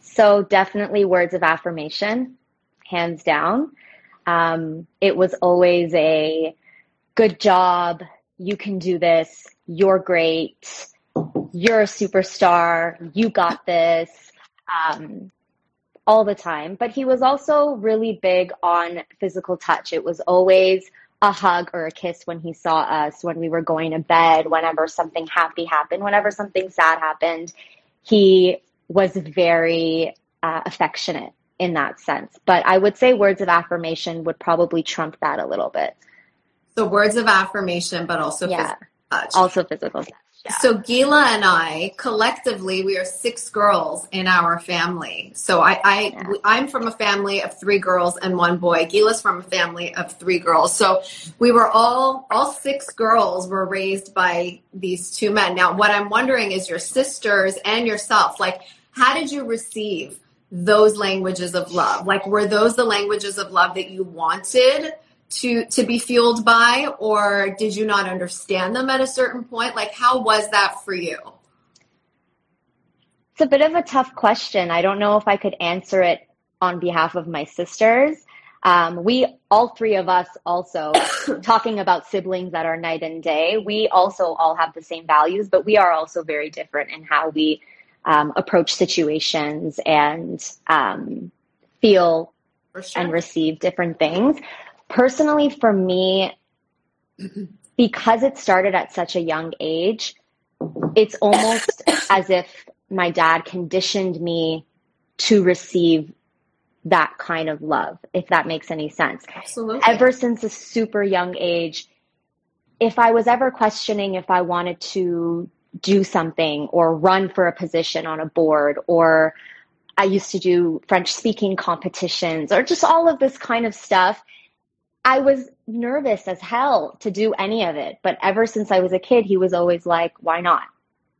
So definitely words of affirmation, hands down. Um, it was always a good job. You can do this you're great, you're a superstar, you got this, um, all the time. But he was also really big on physical touch. It was always a hug or a kiss when he saw us, when we were going to bed, whenever something happy happened, whenever something sad happened. He was very uh, affectionate in that sense. But I would say words of affirmation would probably trump that a little bit. So words of affirmation, but also yeah touch. Also physical touch. Yeah. So Gila and I collectively we are six girls in our family. So I, I yeah. I'm from a family of three girls and one boy. Gila's from a family of three girls. So we were all all six girls were raised by these two men. Now what I'm wondering is your sisters and yourself, like how did you receive those languages of love? Like were those the languages of love that you wanted? To to be fueled by or did you not understand them at a certain point like how was that for you it's a bit of a tough question i don't know if i could answer it on behalf of my sisters Um, we, all three of us, also <coughs> talking about siblings that are night and day, we also all have the same values, but we are also very different in how we um, approach situations and um, feel sure. and receive different things. Personally, for me, <clears throat> because it started at such a young age, it's almost <coughs> as if my dad conditioned me to receive that kind of love, if that makes any sense. Absolutely. Ever since a super young age, if I was ever questioning if I wanted to do something or run for a position on a board, or I used to do French speaking competitions, or just all of this kind of stuff, I was nervous as hell to do any of it. But ever since I was a kid, he was always like, why not?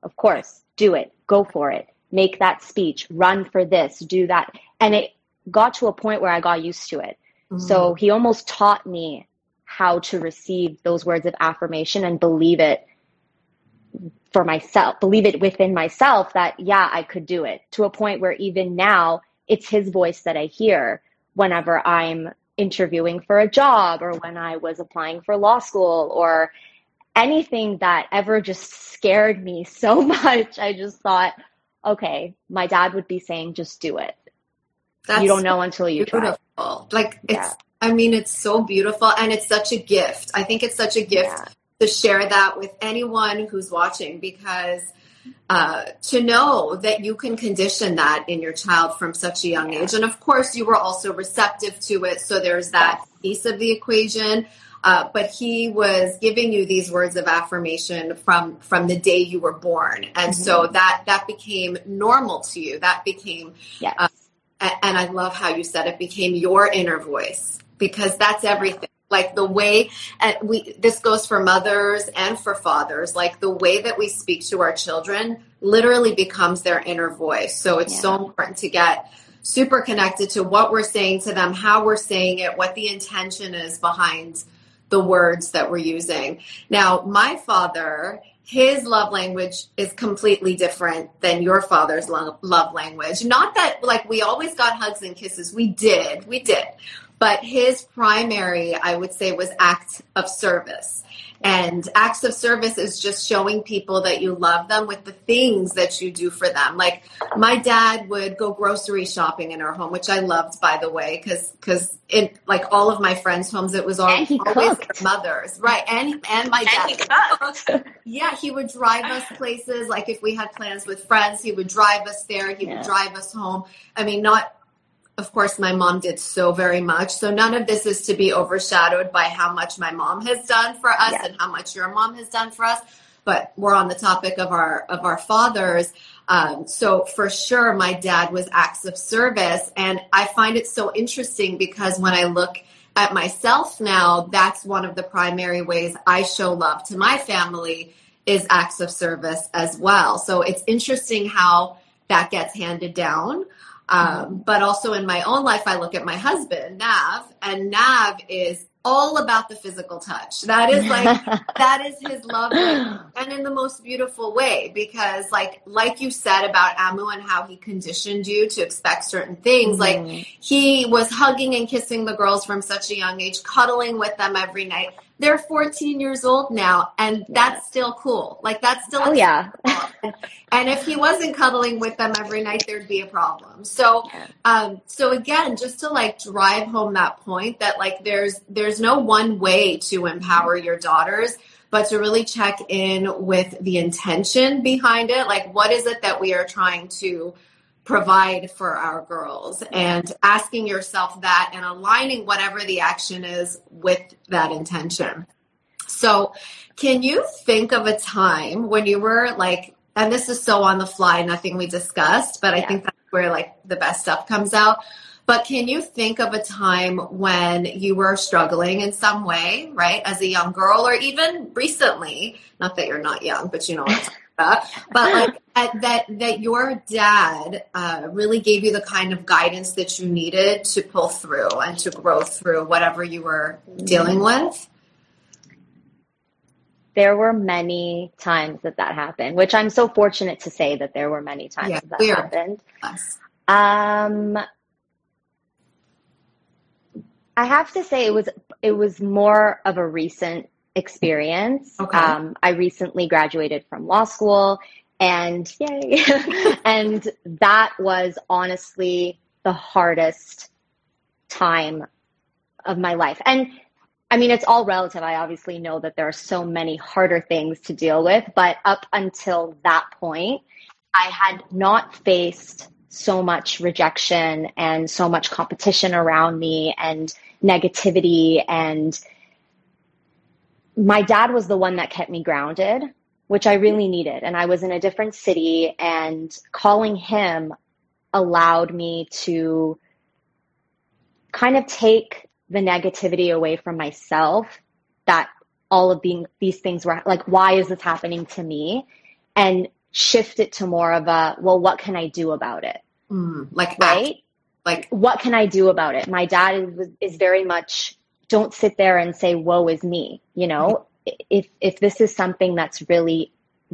Of course, do it, go for it, make that speech, run for this, do that. And it got to a point where I got used to it. Mm-hmm. So he almost taught me how to receive those words of affirmation and believe it for myself, believe it within myself that, yeah, I could do it to a point where even now it's his voice that I hear whenever I'm interviewing for a job or when I was applying for law school or anything that ever just scared me <laughs> so much. I just thought, okay, my dad would be saying, just do it. That's you don't know until you beautiful. try. Like it's, yeah. I mean, it's so beautiful and it's such a gift. I think it's such a gift yeah. to share that with anyone who's watching because uh, to know that you can condition that in your child from such a young age. And of course, you were also receptive to it. So there's that piece of the equation. Uh, but he was giving you these words of affirmation from from the day you were born, and mm-hmm. so that that became normal to you. That became, yes. uh, and I love how you said it became your inner voice because that's everything like the way and we this goes for mothers and for fathers like the way that we speak to our children literally becomes their inner voice so it's yeah. so important to get super connected to what we're saying to them how we're saying it what the intention is behind the words that we're using now my father his love language is completely different than your father's love, love language. Not that like we always got hugs and kisses. We did. We did. But his primary, I would say, was acts of service. And acts of service is just showing people that you love them with the things that you do for them. Like my dad would go grocery shopping in our home, which I loved, by the way, because because in like all of my friends' homes, it was all, always cooked. their mothers, right? And and my dad, he yeah, he would drive us places. Like if we had plans with friends, he would drive us there. He yeah. would drive us home. I mean, not of course, my mom did so very much. So none of this is to be overshadowed by how much my mom has done for us and how much your mom has done for us. But we're on the topic of our of our fathers. Um, so for sure, my dad was acts of service, and I find it so interesting because when I look at myself now, that's one of the primary ways I show love to my family is acts of service as well. So it's interesting how that gets handed down. Um, but also in my own life, I look at my husband, Nav, and Nav is all about the physical touch. That is like <laughs> that is his love and in the most beautiful way because like like you said about Amu and how he conditioned you to expect certain things mm-hmm. like he was hugging and kissing the girls from such a young age cuddling with them every night they're 14 years old now and that's still cool. Like that's still oh yeah. and if he wasn't cuddling with them every night there'd be a problem. So um so again just to like drive home that point that like there's there's no one way to empower your daughters but to really check in with the intention behind it. Like what is it that we are trying to provide for our girls and asking yourself that and aligning whatever the action is with that intention. So, can you think of a time when you were like, and this is so on the fly, nothing we discussed, but I think that's where like the best stuff comes out. But can you think of a time when you were struggling in some way, right, as a young girl, or even recently? Not that you're not young, but you know <laughs> but like at, that that your dad uh, really gave you the kind of guidance that you needed to pull through and to grow through whatever you were dealing mm-hmm. with there were many times that that happened which i'm so fortunate to say that there were many times yeah, that, that happened yes. um I have to say it was it was more of a recent experience. Okay. Um, I recently graduated from law school, and yay, <laughs> and that was honestly the hardest time of my life. And I mean, it's all relative. I obviously know that there are so many harder things to deal with, but up until that point, I had not faced so much rejection and so much competition around me and negativity. And my dad was the one that kept me grounded, which I really needed. And I was in a different city, and calling him allowed me to kind of take the negativity away from myself that all of being these things were like why is this happening to me? And shift it to more of a well what can i do about it? Mm, like right? Act- like what can i do about it? My dad is, is very much don't sit there and say woe is me you know mm-hmm. if if this is something that's really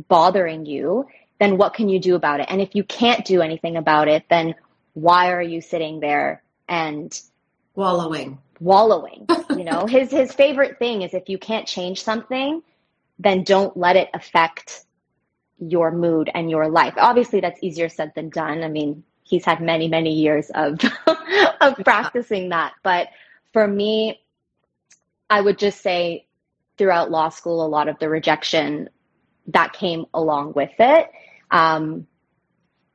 bothering you then what can you do about it and if you can't do anything about it then why are you sitting there and wallowing. wallowing. You know, <laughs> his his favorite thing is if you can't change something, then don't let it affect your mood and your life. Obviously, that's easier said than done. I mean, he's had many many years of <laughs> of practicing that, but for me, I would just say throughout law school, a lot of the rejection that came along with it. Um,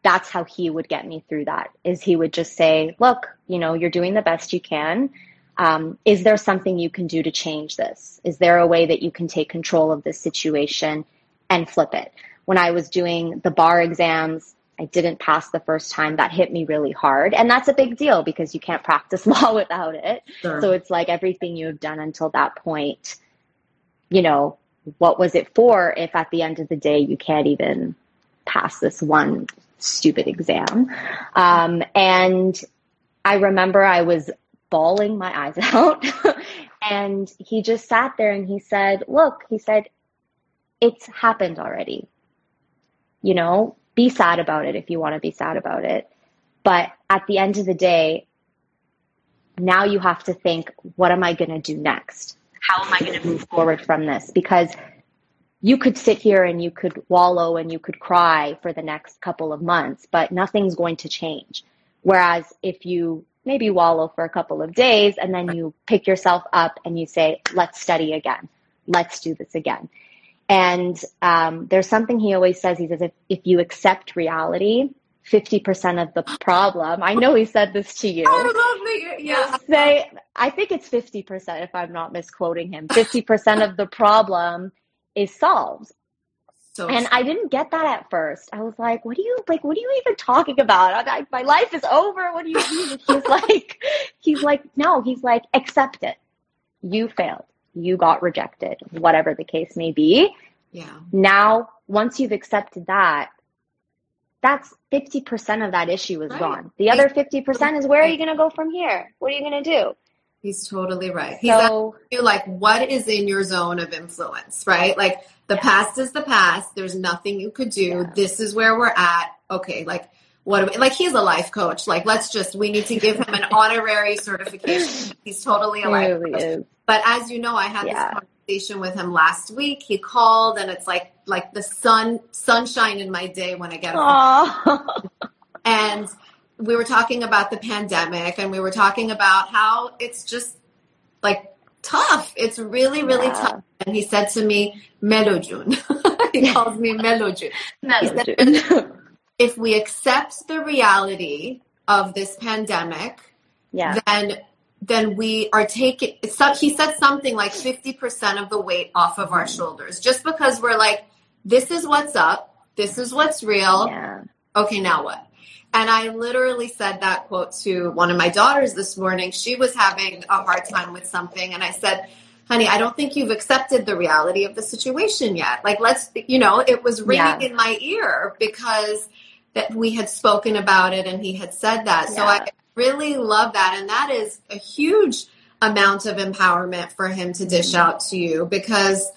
that's how he would get me through that is he would just say look you know you're doing the best you can um, is there something you can do to change this is there a way that you can take control of this situation and flip it when i was doing the bar exams i didn't pass the first time that hit me really hard and that's a big deal because you can't practice <laughs> law without it Sure. so it's like everything you have done until that point you know what was it for if at the end of the day you can't even pass this one stupid exam. Um, and I remember I was bawling my eyes <laughs> out. and he just sat there and he said, Look, he said, it's happened already. You know, be sad about it if you want to be sad about it. But at the end of the day, now you have to think, what am I going to do next? How am I going to move forward from this? Because you could sit here and you could wallow and you could cry for the next couple of months, but nothing's going to change. Whereas if you maybe wallow for a couple of days and then you pick yourself up and you say, let's study again, let's do this again. And um, there's something he always says. He says, if, if you accept reality, 50% of the problem, I know he said this to you. I love that. Yeah. Say, I think it's 50% if I'm not misquoting him. 50% of the problem is solved. So And I didn't get that at first. I was like, what are you like what are you even talking about? I, I, my life is over. What do you mean? he's <laughs> like he's like no, he's like accept it. You failed. You got rejected, whatever the case may be. yeah. Now, once you've accepted that, that's 50% of that issue is Right. gone. The other 50% is where are you going to go from here? What are you going to do? He's totally right. He's So, you like what is in your zone of influence, right? Like the past is the past. There's nothing you could do. Yeah. This is where we're at. Okay, like what? Like he's a life coach. Like let's just we need to give him an honorary certification. He's totally a life really coach. is. But as you know, I had Yeah. this conversation with him last week. He called, and it's like like the sun sunshine in my day when I get home. <laughs> And we were talking about the pandemic and we were talking about how it's just like tough. It's really, really Yeah. tough. And he said to me, Melojun. <laughs> he calls me Melojun. <laughs> If we accept the reality of this pandemic, yeah. then then we are taking he said something like 50% of the weight off of our shoulders just because we're like this is what's up this is what's real Yeah. okay, now what? And I literally said that quote to one of my daughters this morning. She was having a hard time with something. And I said, honey, I don't think you've accepted the reality of the situation yet. Like, let's, you know, it was ringing Yeah. in my ear because that we had spoken about it and he had said that. So I really love that. And that is a huge amount of empowerment for him to dish out to you because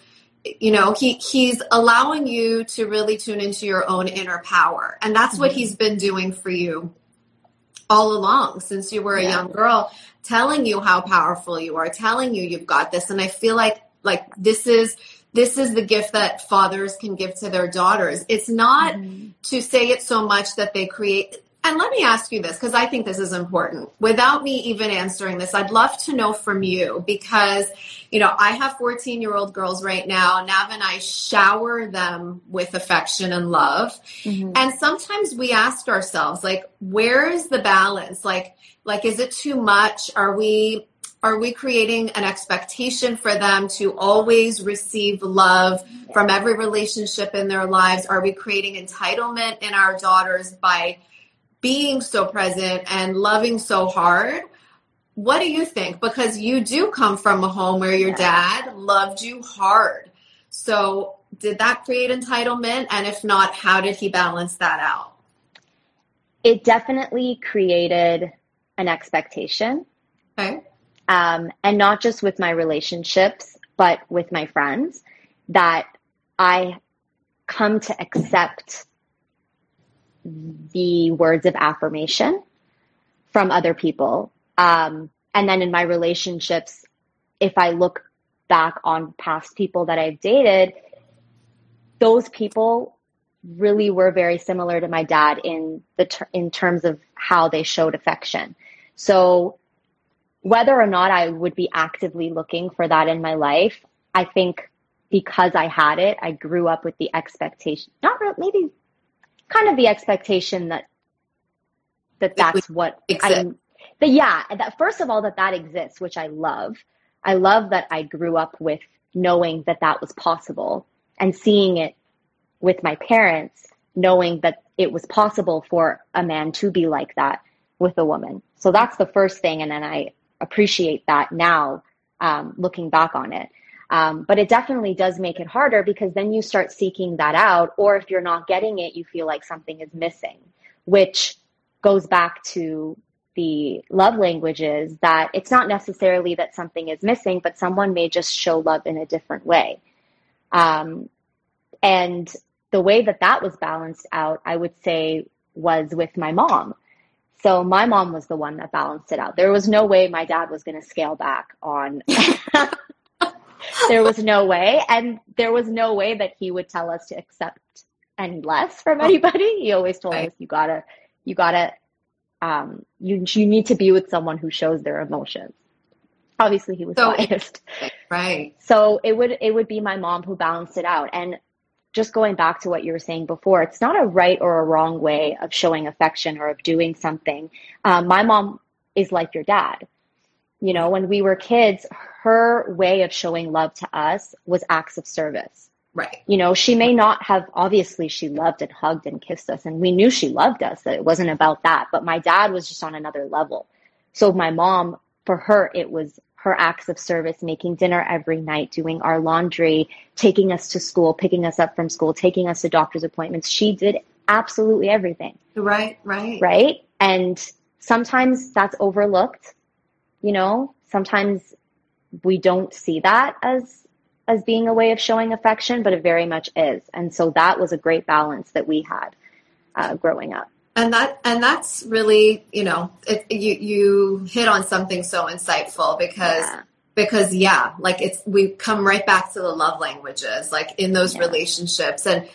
you know he he's allowing you to really tune into your own inner power and that's what Mhm. he's been doing for you all along since you were a Yeah. young girl telling you how powerful you are, telling you you've got this. And I feel like like this is this is the gift that fathers can give to their daughters. It's not mm-hmm. to say it so much that they create and let me ask you this because I think this is important. Without me even answering this, I'd love to know from you because, you know, I have 14 year old girls right now. Nav and I shower them with affection and love. Mm-hmm. And sometimes we ask ourselves, like, where is the balance? Like, like, is it too much? Are we, are we creating an expectation for them to always receive love from every relationship in their lives? Are we creating entitlement in our daughters by being so present and loving so hard. What do you think? Because you do come from a home where your dad loved you hard. So, did that create entitlement? And if not, how did he balance that out? It definitely created an expectation. Okay. Um, and not just with my relationships, but with my friends, that I come to accept the words of affirmation from other people. Um, and then in my relationships, if I look back on past people that I've dated, those people really were very similar to my dad in the ter- in terms of how they showed affection. So whether or not I would be actively looking for that in my life, I think because I had it, I grew up with the expectation, not really, maybe kind of the expectation that that that's what I'm. But yeah, that first of all that that exists, which I love. I love that I grew up with knowing that that was possible and seeing it with my parents, knowing that it was possible for a man to be like that with a woman. So that's the first thing, and then I appreciate that now, um, looking back on it. Um, but it definitely does make it harder because then you start seeking that out. Or if you're not getting it, you feel like something is missing, which goes back to the love languages that it's not necessarily that something is missing, but someone may just show love in a different way. Um, and the way that that was balanced out, I would say, was with my mom. So my mom was the one that balanced it out. There was no way my dad was going to scale back on <laughs> there was no way. And there was no way that he would tell us to accept any less from oh. anybody. He always told right. us, you gotta, you gotta, um, you, you need to be with someone who shows their emotions. Obviously he was so, <laughs> biased. Right. So it would, it would be my mom who balanced it out. And just going back to what you were saying before, it's not a right or a wrong way of showing affection or of doing something. Um, my mom is like your dad. You know, when we were kids, her way of showing love to us was acts of service. Right. You know, she may not have, obviously, she loved and hugged and kissed us, and we knew she loved us, that it wasn't about that. But my dad was just on another level. So my mom, for her, it was her acts of service, making dinner every night, doing our laundry, taking us to school, picking us up from school, taking us to doctor's appointments. She did absolutely everything. Right, right. Right. And sometimes that's overlooked you know sometimes we don't see that as as being a way of showing affection but it very much is and so that was a great balance that we had uh, growing up and that and that's really you know it, you you hit on something so insightful because yeah. because yeah like it's we come right back to the love languages like in those yeah. relationships and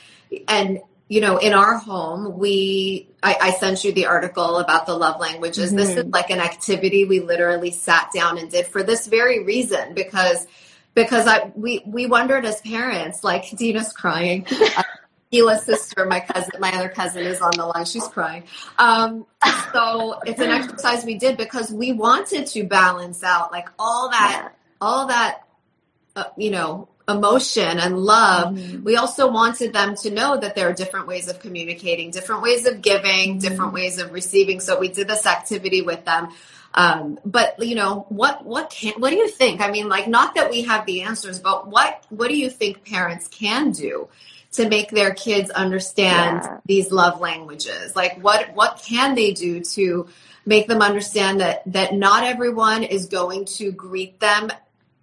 and you know, in our home, we, I, I, sent you the article about the love languages. Mm-hmm. This is mm-hmm. like an activity we literally sat down and did for this very reason because, because I, we, we wondered as parents, like Dina's crying. <laughs> Gila's sister, my cousin, my other cousin is on the line. She's crying. Um, so it's an exercise we did because we wanted to balance out like all that, all that, uh, you know, emotion and love, mm-hmm. we also wanted them to know that there are different ways of communicating, different ways of giving, mm-hmm. different ways of receiving. So we did this activity with them. Um, but you know, what, what can, what do you think? I mean, like, not that we have the answers, but what, what do you think parents can do to make their kids understand yeah. these love languages? Like, what, what can they do to make them understand that, that not everyone is going to greet them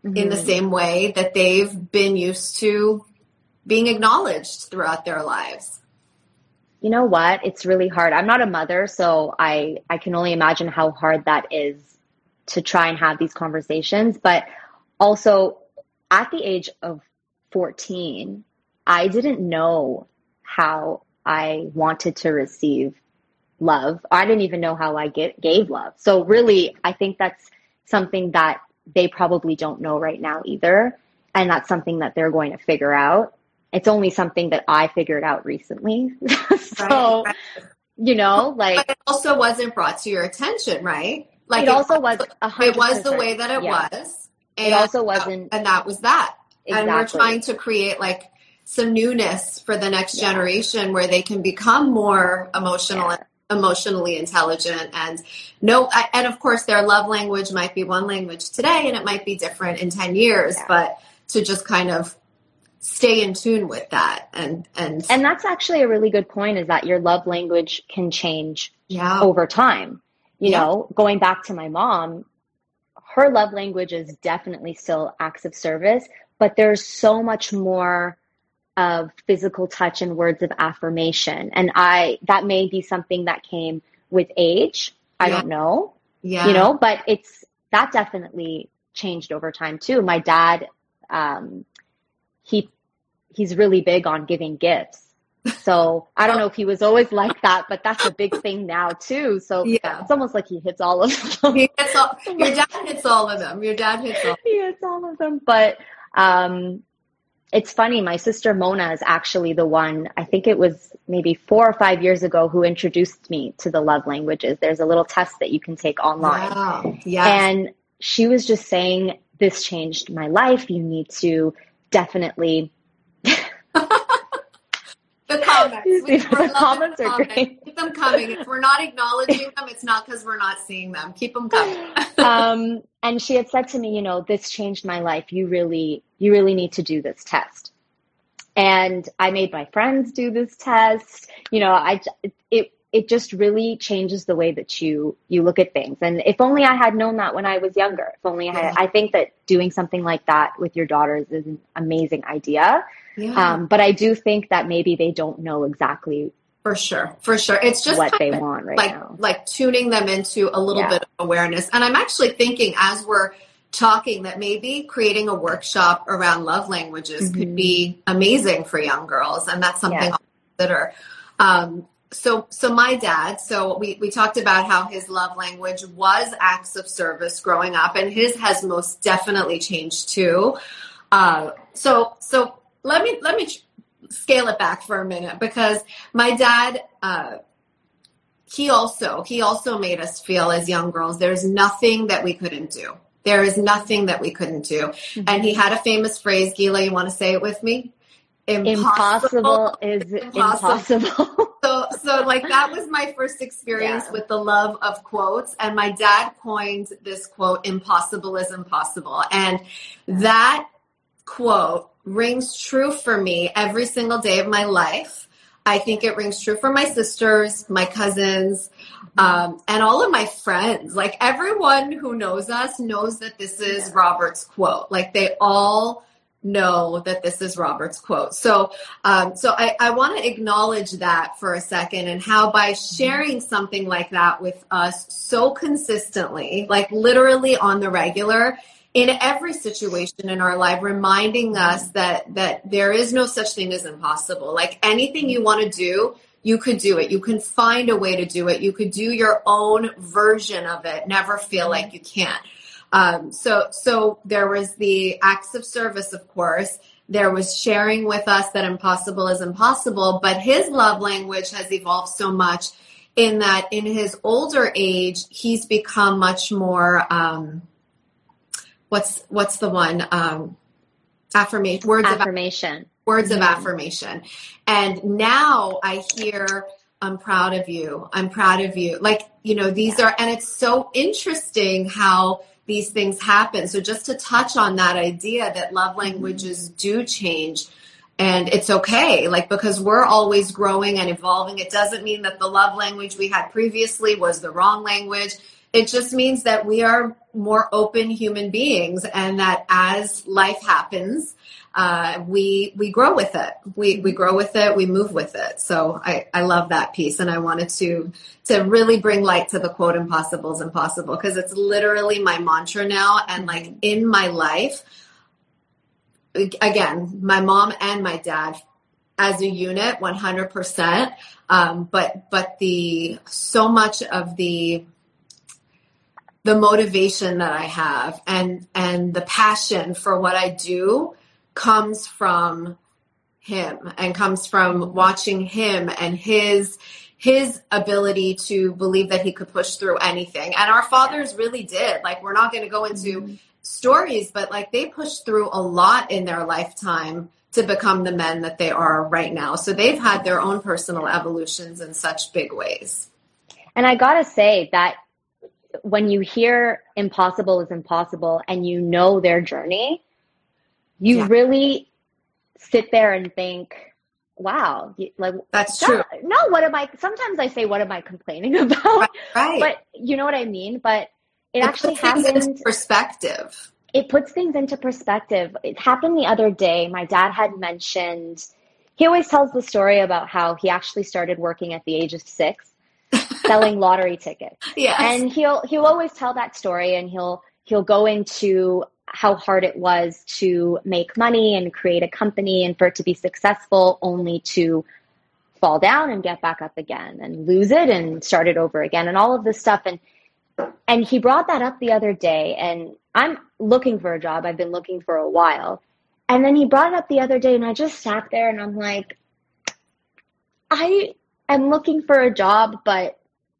mm-hmm. in the mm-hmm. same way that they've been used to being acknowledged throughout their lives. You know what? It's really hard. I'm not a mother, so I I can only imagine how hard that is to try and have these conversations. But also at the age of 14, I didn't know how I wanted to receive love. I didn't even know how I get, gave love. So really, I think that's something that they probably don't know right now either. And that's something that they're going to figure out. It's only something that I figured out recently. <laughs> so, right, you know, like. But it also wasn't brought to your attention, right? Like it, it also was, it was the way that it yeah. was. And, it also uh, wasn't. And that was that. Exactly. And we're trying to create like some newness for the next yeah. generation where they can become more emotional yeah emotionally intelligent and no and of course their love language might be one language today and it might be different in 10 years yeah. but to just kind of stay in tune with that and and and that's actually a really good point is that your love language can change yeah. over time you yeah. know going back to my mom her love language is definitely still acts of service but there's so much more of physical touch and words of affirmation. And I, that may be something that came with age. I yeah. don't know. Yeah. You know, but it's, that definitely changed over time too. My dad, um, he, he's really big on giving gifts. So I don't know if he was always like that, but that's a big thing now too. So <laughs> yeah. it's almost like he hits all of them. He hits all, your <laughs> dad hits all of them. Your dad hits all. he hits all of them. But um, it's funny, my sister Mona is actually the one, I think it was maybe four or five years ago, who introduced me to the love languages. There's a little test that you can take online. Wow. Yes. And she was just saying, This changed my life. You need to definitely the comments. the comments are comments. great. Keep them coming. If we're not acknowledging them, it's not because we're not seeing them. Keep them coming. <laughs> um, and she had said to me, you know, this changed my life. You really, you really need to do this test. And I made my friends do this test. You know, I it it just really changes the way that you you look at things. And if only I had known that when I was younger. If only I had, I think that doing something like that with your daughters is an amazing idea yeah. Um, but I do think that maybe they don't know exactly for sure, for sure. It's just what they want right like, now. Like tuning them into a little yeah. bit of awareness. And I'm actually thinking as we're talking that maybe creating a workshop around love languages mm-hmm. could be amazing for young girls. And that's something yeah. I'll consider. Um, so so my dad so we we talked about how his love language was acts of service growing up and his has most definitely changed too uh, so so let me let me scale it back for a minute because my dad uh, he also he also made us feel as young girls there's nothing that we couldn't do there is nothing that we couldn't do mm-hmm. and he had a famous phrase gila you want to say it with me impossible, impossible is impossible, impossible. <laughs> so so like that was my first experience yeah. with the love of quotes and my dad coined this quote impossible is impossible and that quote rings true for me every single day of my life. I think it rings true for my sisters, my cousins, um, and all of my friends. Like everyone who knows us knows that this is Robert's quote. Like they all know that this is Robert's quote. So, um, so I, I want to acknowledge that for a second and how by sharing something like that with us so consistently, like literally on the regular, in every situation in our life reminding us that that there is no such thing as impossible. Like anything you want to do you could do it. You can find a way to do it. You could do your own version of it. Never feel like you can't. Um, so so there was the acts of service of course. There was sharing with us that impossible is impossible but his love language has evolved so much in that in his older age he's become much more um, what's what's the one um, affirmation words affirmation of words mm-hmm. of affirmation and now i hear i'm proud of you i'm proud of you like you know these yeah. are and it's so interesting how these things happen so just to touch on that idea that love mm-hmm. languages do change and it's okay like because we're always growing and evolving it doesn't mean that the love language we had previously was the wrong language it just means that we are more open human beings and that as life happens, uh, we we grow with it. We we grow with it. We move with it. So I I love that piece, and I wanted to to really bring light to the quote "impossible is impossible" because it's literally my mantra now, and like in my life. Again, my mom and my dad as a unit 100% um, but but the so much of the the motivation that i have and and the passion for what i do comes from him and comes from watching him and his his ability to believe that he could push through anything and our fathers really did like we're not going to go into mm-hmm. stories but like they pushed through a lot in their lifetime to become the men that they are right now. So they've had their own personal evolutions in such big ways. And I got to say that when you hear impossible is impossible and you know their journey, you yeah. really sit there and think, wow, like that's true. No, what am I? Sometimes I say, what am I complaining <laughs> about? Right. But you know what I mean? But it, it actually happens. Perspective it puts things into perspective. It happened the other day. My dad had mentioned, he always tells the story about how he actually started working at the age of six, selling lottery tickets. <laughs> Yes. And he'll he'll always tell that story and he'll he'll go into how hard it was to make money and create a company and for it to be successful only to fall down and get back up again and lose it and start it over again and all of this stuff and and he brought that up the other day and i'm looking for a job i've been looking for a while and then he brought it up the other day and i just sat there and i'm like i am looking for a job but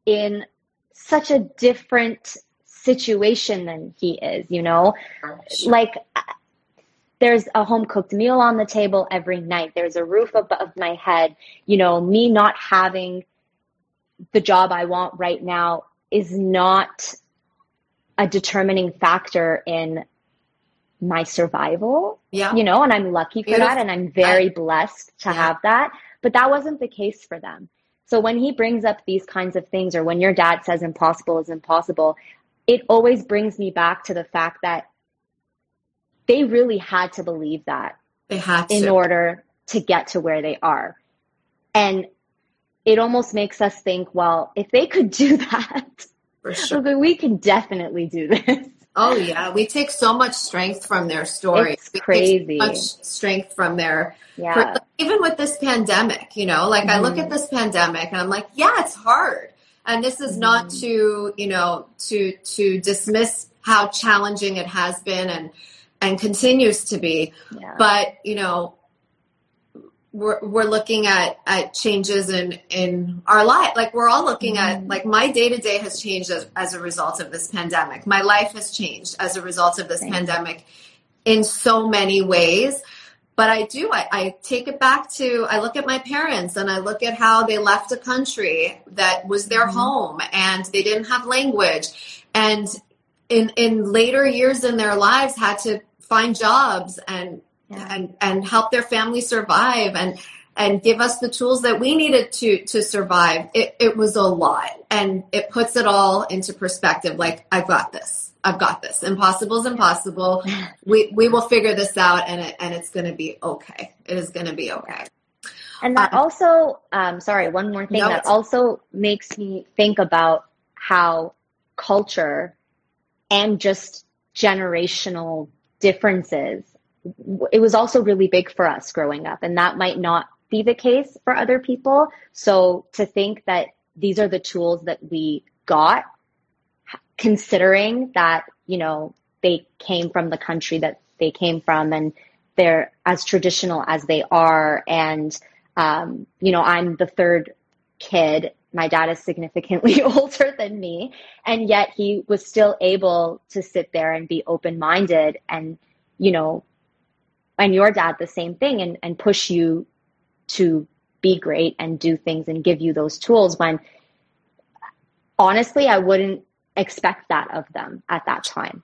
in such a different situation than he is you know like there's a home cooked meal on the table every night there's a roof above my head you know me not having the job i want right now is not a determining factor in my survival. Yeah. You know, and I'm lucky for that and I'm very blessed to yeah. have that. But that wasn't the case for them. So when he brings up these kinds of things or when your dad says impossible is impossible, it always brings me back to the fact that they really had to believe that. They had to. In order to get to where they are. And it almost makes us think, well, if they could do <laughs> that, sure. we can definitely do this. Oh yeah, we take so much strength from their stories. It's crazy. So much strength from their yeah. even with this pandemic, you know, like mm-hmm. I look mm-hmm. at this pandemic and I'm like, yeah, it's hard. And this is mm-hmm. not to, you know, to to dismiss how challenging it has been and and continues to be. Yeah. But, you know, we're, we're looking at, at changes in, in our life. Like we're all looking at, mm-hmm. like my day to day has changed as, as, a result of this pandemic. My life has changed as a result of this pandemic in so many ways. But I do, I, I take it back to, I look at my parents and I look at how they left a country that was their mm-hmm. home and they didn't have language. And in, in later years in their lives had to find jobs and yeah. and and help their family survive and and give us the tools that we needed to to survive. It, it was a lot. And it puts it all into perspective. Like i've got this. I've got this. Impossible is impossible. <laughs> We we will figure this out and it, and it's going to be okay. It is going to be okay. And that um, also um, sorry one more thing no, that also makes me think about how culture and just generational differences it was also really big for us growing up, and that might not be the case for other people. So to think that these are the tools that we got, considering that, you know, they came from the country that they came from and they're as traditional as they are. And, um, you know, I'm the third kid. My dad is significantly <laughs> older than me. And yet he was still able to sit there and be open minded and, you know, and your dad the same thing and, and push you to be great and do things and give you those tools when honestly I wouldn't expect that of them at that time.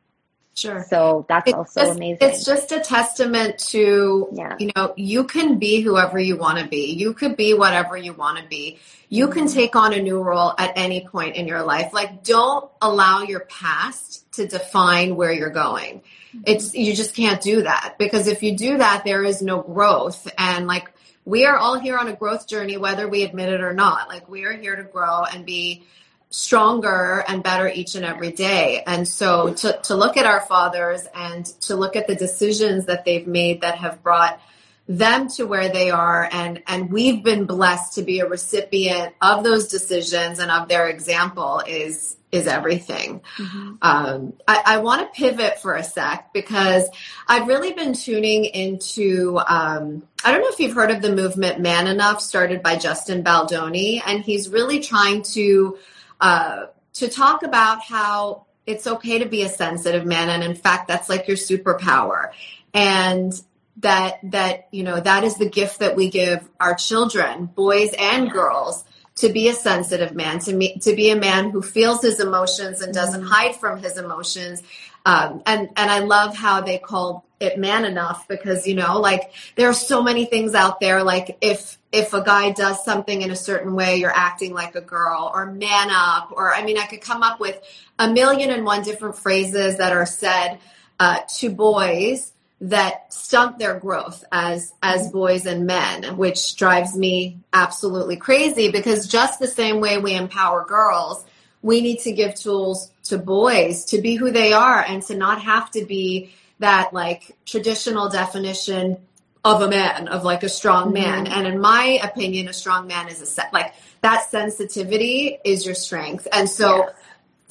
Sure. So that's it's also just, amazing. It's just a testament to, yeah. you know, you can be whoever you want to be. You could be whatever you want to be. You can mm-hmm. take on a new role at any point in your life. Like, don't allow your past to define where you're going. Mm-hmm. It's, you just can't do that because if you do that, there is no growth. And like, we are all here on a growth journey, whether we admit it or not. Like, we are here to grow and be stronger and better each and every day. And so to, to look at our fathers and to look at the decisions that they've made that have brought them to where they are and and we've been blessed to be a recipient of those decisions and of their example is is everything. Mm-hmm. Um, I, I want to pivot for a sec because I've really been tuning into. Um, I don't know if you've heard of the movement Man Enough, started by Justin Baldoni, and he's really trying to uh, to talk about how it's okay to be a sensitive man and in fact that's like your superpower. And that that you know that is the gift that we give our children boys and girls to be a sensitive man to me to be a man who feels his emotions and doesn't mm-hmm. hide from his emotions. Um, and and i love how they call it man enough because you know like there are so many things out there. Like if if a guy does something in a certain way you're acting like a girl or man up or i mean i could come up with a million and one different phrases that are said uh, to boys that stunt their growth as as boys and men which drives me absolutely crazy because just the same way we empower girls we need to give tools to boys to be who they are and to not have to be that like traditional definition of a man, of like a strong mm-hmm. man. Mm-hmm. And in my opinion, a strong man is a set like that sensitivity is your strength. And so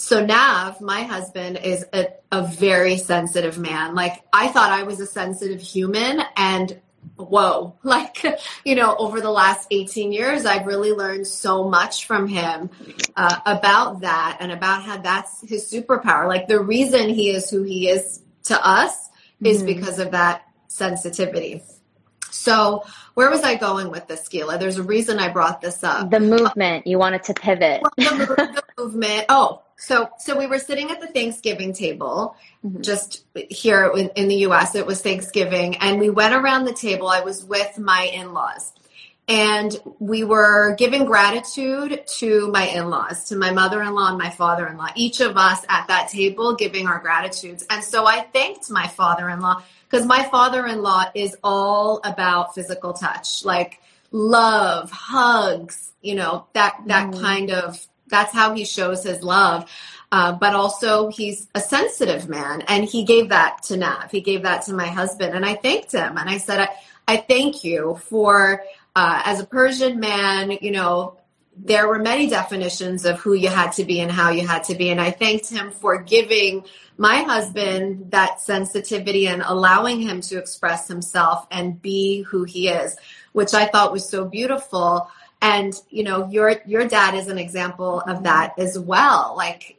so Nav, my husband, is a, a very sensitive man. Like I thought I was a sensitive human and whoa <laughs> like you know over the last 18 years i've really learned so much from him uh, about that and about how that's his superpower like the reason he is who he is to us mm-hmm. is because of that sensitivity. So, where was I going with this, Gila? There's a reason I brought this up. The movement. You wanted to pivot. Well, the, the, <laughs> movement. Oh, so so we were sitting at the Thanksgiving table, mm-hmm. just here in, in the U.S. It was Thanksgiving, and we went around the table. I was with my in-laws, and we were giving gratitude to my in-laws to my mother-in-law and my father-in-law each of us at that table giving our gratitudes. And so i thanked my father-in-law because my father-in-law is all about physical touch like love hugs you know that that mm. kind of that's how he shows his love. Uh, but also he's a sensitive man and he gave that to nav. He gave that to my husband and i thanked him and i said i, I thank you for uh, as a Persian man, you know, there were many definitions of who you had to be and how you had to be. And I thanked him for giving my husband that sensitivity and allowing him to express himself and be who he is, which I thought was so beautiful. And, you know, your, your dad is an example of that as well. Like,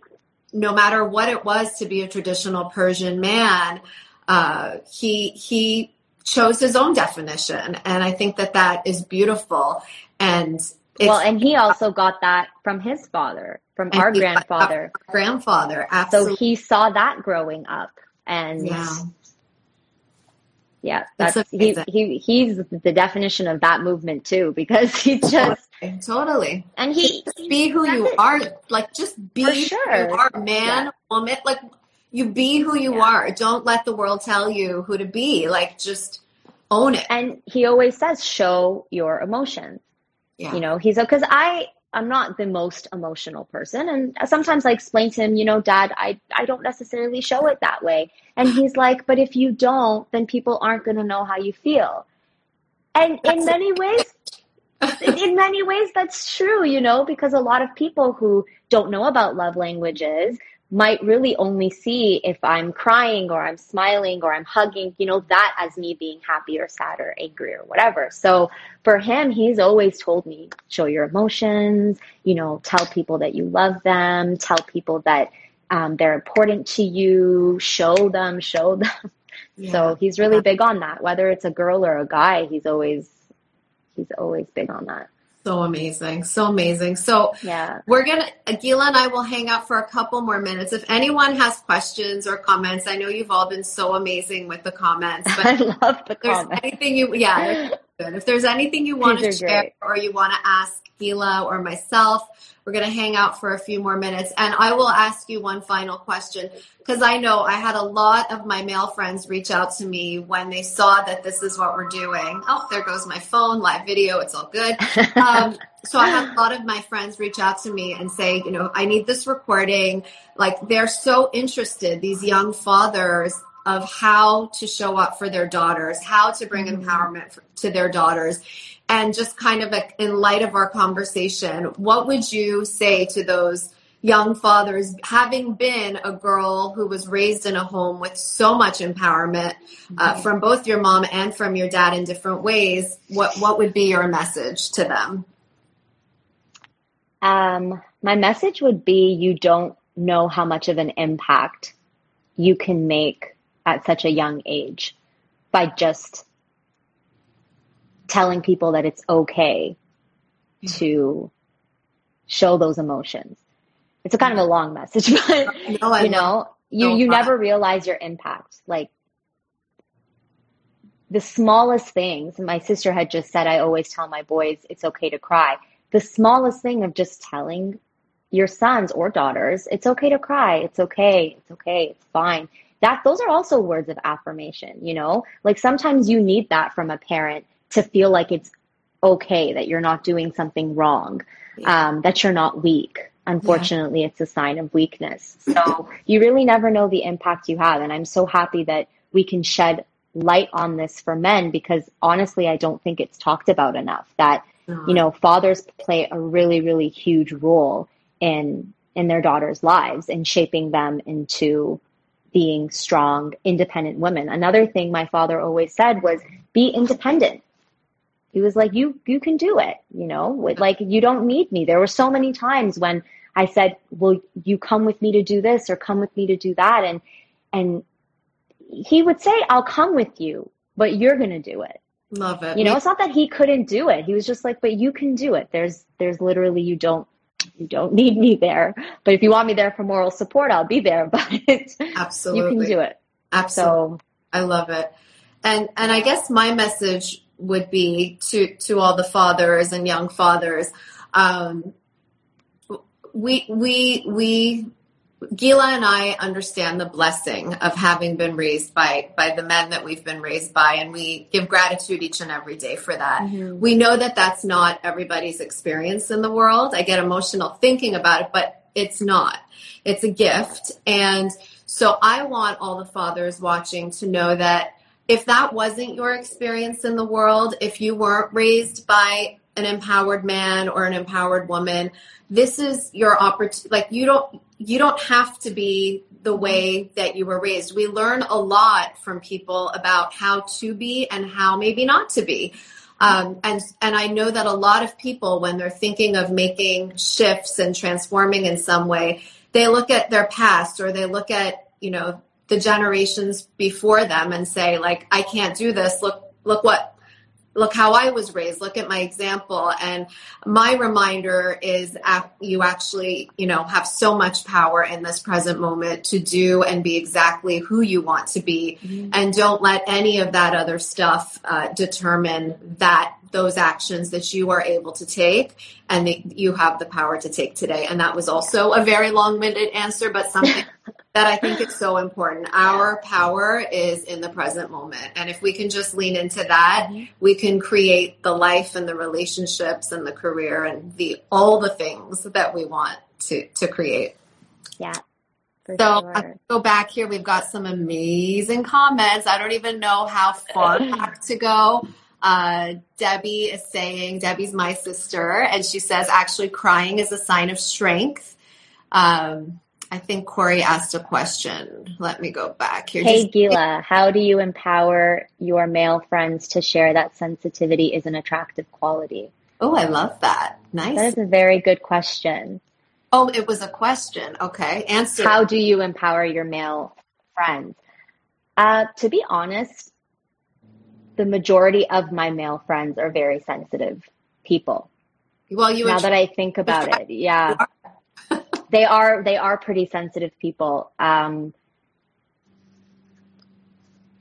no matter what it was to be a traditional Persian man, uh, he, he chose his own definition. And I think that that is beautiful. And well, and he also got that from his father, from our grandfather. Our grandfather, absolutely. So he saw that growing up, and yeah, yeah that's, that's he, he he's the definition of that movement too, because he <laughs> just totally and he just be who you are, like just be sure. who you are, man, yeah. woman, like you be who you yeah. are. Don't let the world tell you who to be. Like just own it. And he always says, show your emotions. Yeah. You know, he's because I I'm not the most emotional person, and sometimes I explain to him, you know, Dad, I I don't necessarily show it that way, and he's like, but if you don't, then people aren't going to know how you feel. And that's in many ways, in many ways, that's true, you know, because a lot of people who don't know about love languages might really only see if I'm crying or I'm smiling or I'm hugging, you know, that as me being happy or sad or angry or whatever. So for him, he's always told me, show your emotions, you know, tell people that you love them, tell people that um, they're important to you, show them, show <laughs> them. Yeah. So he's really big on that. Whether it's a girl or a guy, he's always he's always big on that. So amazing. So amazing. So yeah, we're going to, Gila and I will hang out for a couple more minutes. If anyone has questions or comments, I know you've all been so amazing with the comments. But <laughs> I love the comments. Anything you, yeah, good. If there's anything you want to share great. or you want to ask Gila or myself, we're going to hang out for a few more minutes. And I will ask you one final question because I know I had a lot of my male friends reach out to me when they saw that this is what we're doing. Oh, there goes my phone, live video. It's all good. <laughs> Um, so I had a lot of my friends reach out to me and say, you know, I need this recording. Like they're so interested, these young fathers of how to show up for their daughters, how to bring mm-hmm. empowerment for, to their daughters. And just kind of a, in light of our conversation, what would you say to those young fathers, having been a girl who was raised in a home with so much empowerment uh, mm-hmm. from both your mom and from your dad in different ways? What what would be your message to them? Um, my message would be: you don't know how much of an impact you can make at such a young age by just telling people that it's okay to show those emotions. It's a kind of a long message, <laughs> but no, you know, you, you never realize your impact. Like the smallest things, my sister had just said, I always tell my boys it's okay to cry. The smallest thing of just telling your sons or daughters, it's okay to cry. It's okay. It's okay. It's fine that those are also words of affirmation, you know? Like sometimes you need that from a parent to feel like it's okay that you're not doing something wrong, yeah. um, that you're not weak. Unfortunately, yeah. it's a sign of weakness. So you really never know the impact you have. And I'm so happy that we can shed light on this for men because honestly, I don't think it's talked about enough that, uh-huh. you know, fathers play a really, really huge role in, in their daughters' lives and shaping them into being strong, independent women. Another thing my father always said was be independent. He was like, you, you can do it, you know, like you don't need me. There were so many times when I said, will you come with me to do this or come with me to do that? And, and he would say, I'll come with you, but you're going to do it. Love it. You know, it's not that he couldn't do it. He was just like, but you can do it. There's, there's literally, you don't you don't need me there. But if you want me there for moral support, I'll be there. <laughs> But absolutely, you can do it. Absolutely, so, I love it. And and I guess my message would be to to all the fathers and young fathers. Um, we we we Gila and I understand the blessing of having been raised by by the men that we've been raised by, and we give gratitude each and every day for that. Mm-hmm. We know that that's not everybody's experience in the world. I get emotional thinking about it, but it's not. It's a gift, and so I want all the fathers watching to know that if that wasn't your experience in the world, if you weren't raised by an empowered man or an empowered woman, this is your opportunity. Like you don't you don't have to be the way that you were raised. We learn a lot from people about how to be and how maybe not to be. Um, and and I know that a lot of people, when they're thinking of making shifts and transforming in some way, they look at their past or they look at you know the generations before them and say like, I can't do this. Look look what look how I was raised, look at my example. And my reminder is you actually, you know, have so much power in this present moment to do and be exactly who you want to be. Mm-hmm. And don't let any of that other stuff uh, determine that those actions that you are able to take and that you have the power to take today. And that was also a very long winded answer, but something <laughs> that I think is so important. Our power is in the present moment. And if we can just lean into that, mm-hmm. we can create the life and the relationships and the career and the all the things that we want to to create. Yeah. So sure. go back here. We've got some amazing comments. I don't even know how far <laughs> back to go. Uh, Debbie is saying, Debbie's my sister, and she says actually crying is a sign of strength. Um, I think Corey asked a question. Let me go back here. Hey, Just- Gila, how do you empower your male friends to share that sensitivity is an attractive quality? Oh, I love that. Nice. That is a very good question. Oh, it was a question. Okay. Answer. How do you empower your male friends? Uh, to be honest, the majority of my male friends are very sensitive people. Well, you now that I think about it, yeah, <laughs> they are they are pretty sensitive people. Um,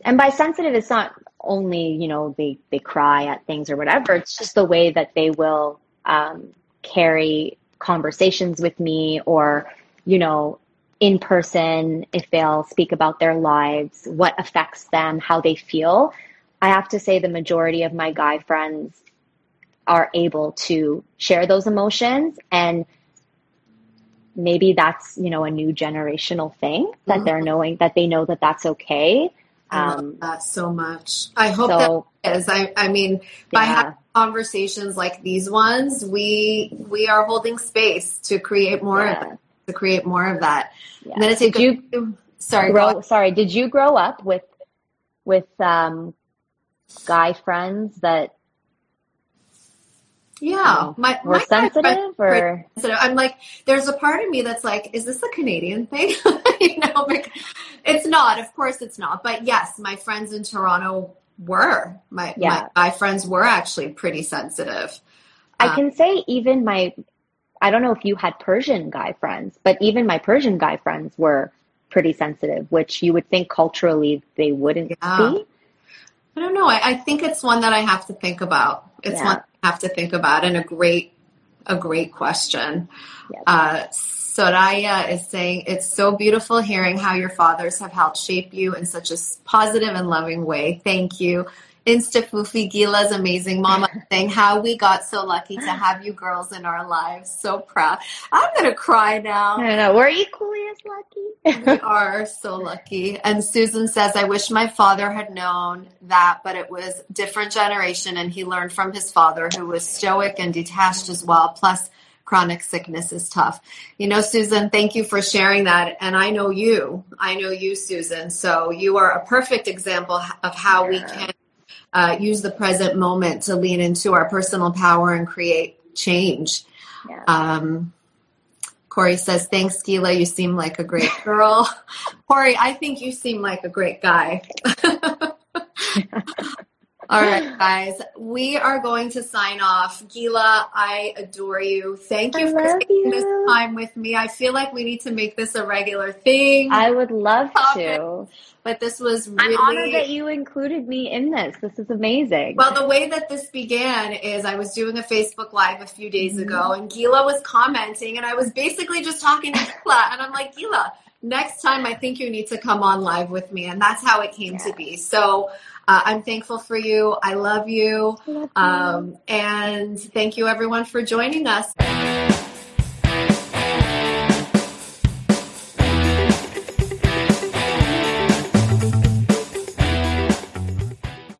and by sensitive, it's not only you know they they cry at things or whatever. It's just the way that they will um, carry conversations with me, or you know, in person if they'll speak about their lives, what affects them, how they feel. I have to say the majority of my guy friends are able to share those emotions and maybe that's you know a new generational thing that mm-hmm. they're knowing that they know that that's okay I love um, that so much. I hope so, that is. I, I mean, by yeah. having conversations like these ones, we we are holding space to create more yeah. of that, to create more of that. Yeah. And then did you sorry, grow, sorry, did you grow up with with um, guy friends that yeah, my more my sensitive or sensitive. I'm like, there's a part of me that's like, is this a Canadian thing? <laughs> you know, it's not. Of course, it's not. But yes, my friends in Toronto were my yeah. my, my friends were actually pretty sensitive. I um, can say even my, I don't know if you had Persian guy friends, but even my Persian guy friends were pretty sensitive, which you would think culturally they wouldn't yeah. be. I don't know. I, I, think it's one that I have to think about. It's yeah. one I have to think about and a great a great question. Uh, Soraya is saying it's so beautiful hearing how your fathers have helped shape you in such a positive and loving way. Thank you. Insta Fufi Gila's amazing mama <laughs> saying how we got so lucky to have you girls in our lives. So proud. I'm gonna cry now. I know. We're equally as lucky. we <laughs> are so lucky. And Susan says, I wish my father had known that, but it was different generation and he learned from his father who was stoic and detached as well. Plus chronic sickness is tough. You know, Susan, thank you for sharing that. And I know you. I know you, Susan. So you are a perfect example of how we can uh, use the present moment to lean into our personal power and create change. Yeah. Um, Corey says, Thanks, Gila. You seem like a great girl. <laughs> Corey, I think you seem like a great guy. <laughs> All right, guys, we are going to sign off. Gila, I adore you. Thank you I for taking you. this time with me. I feel like we need to make this a regular thing. I would love to. But this was really. I'm honored that you included me in this. This is amazing. Well, the way that this began is I was doing a Facebook Live a few days mm-hmm. ago, and Gila was commenting, and I was basically just talking to Gila, and I'm like, Gila, next time I think you need to come on live with me. And that's how it came yeah. to be. So uh, I'm thankful for you. I love you. Love you. Um, and thank you everyone for joining us.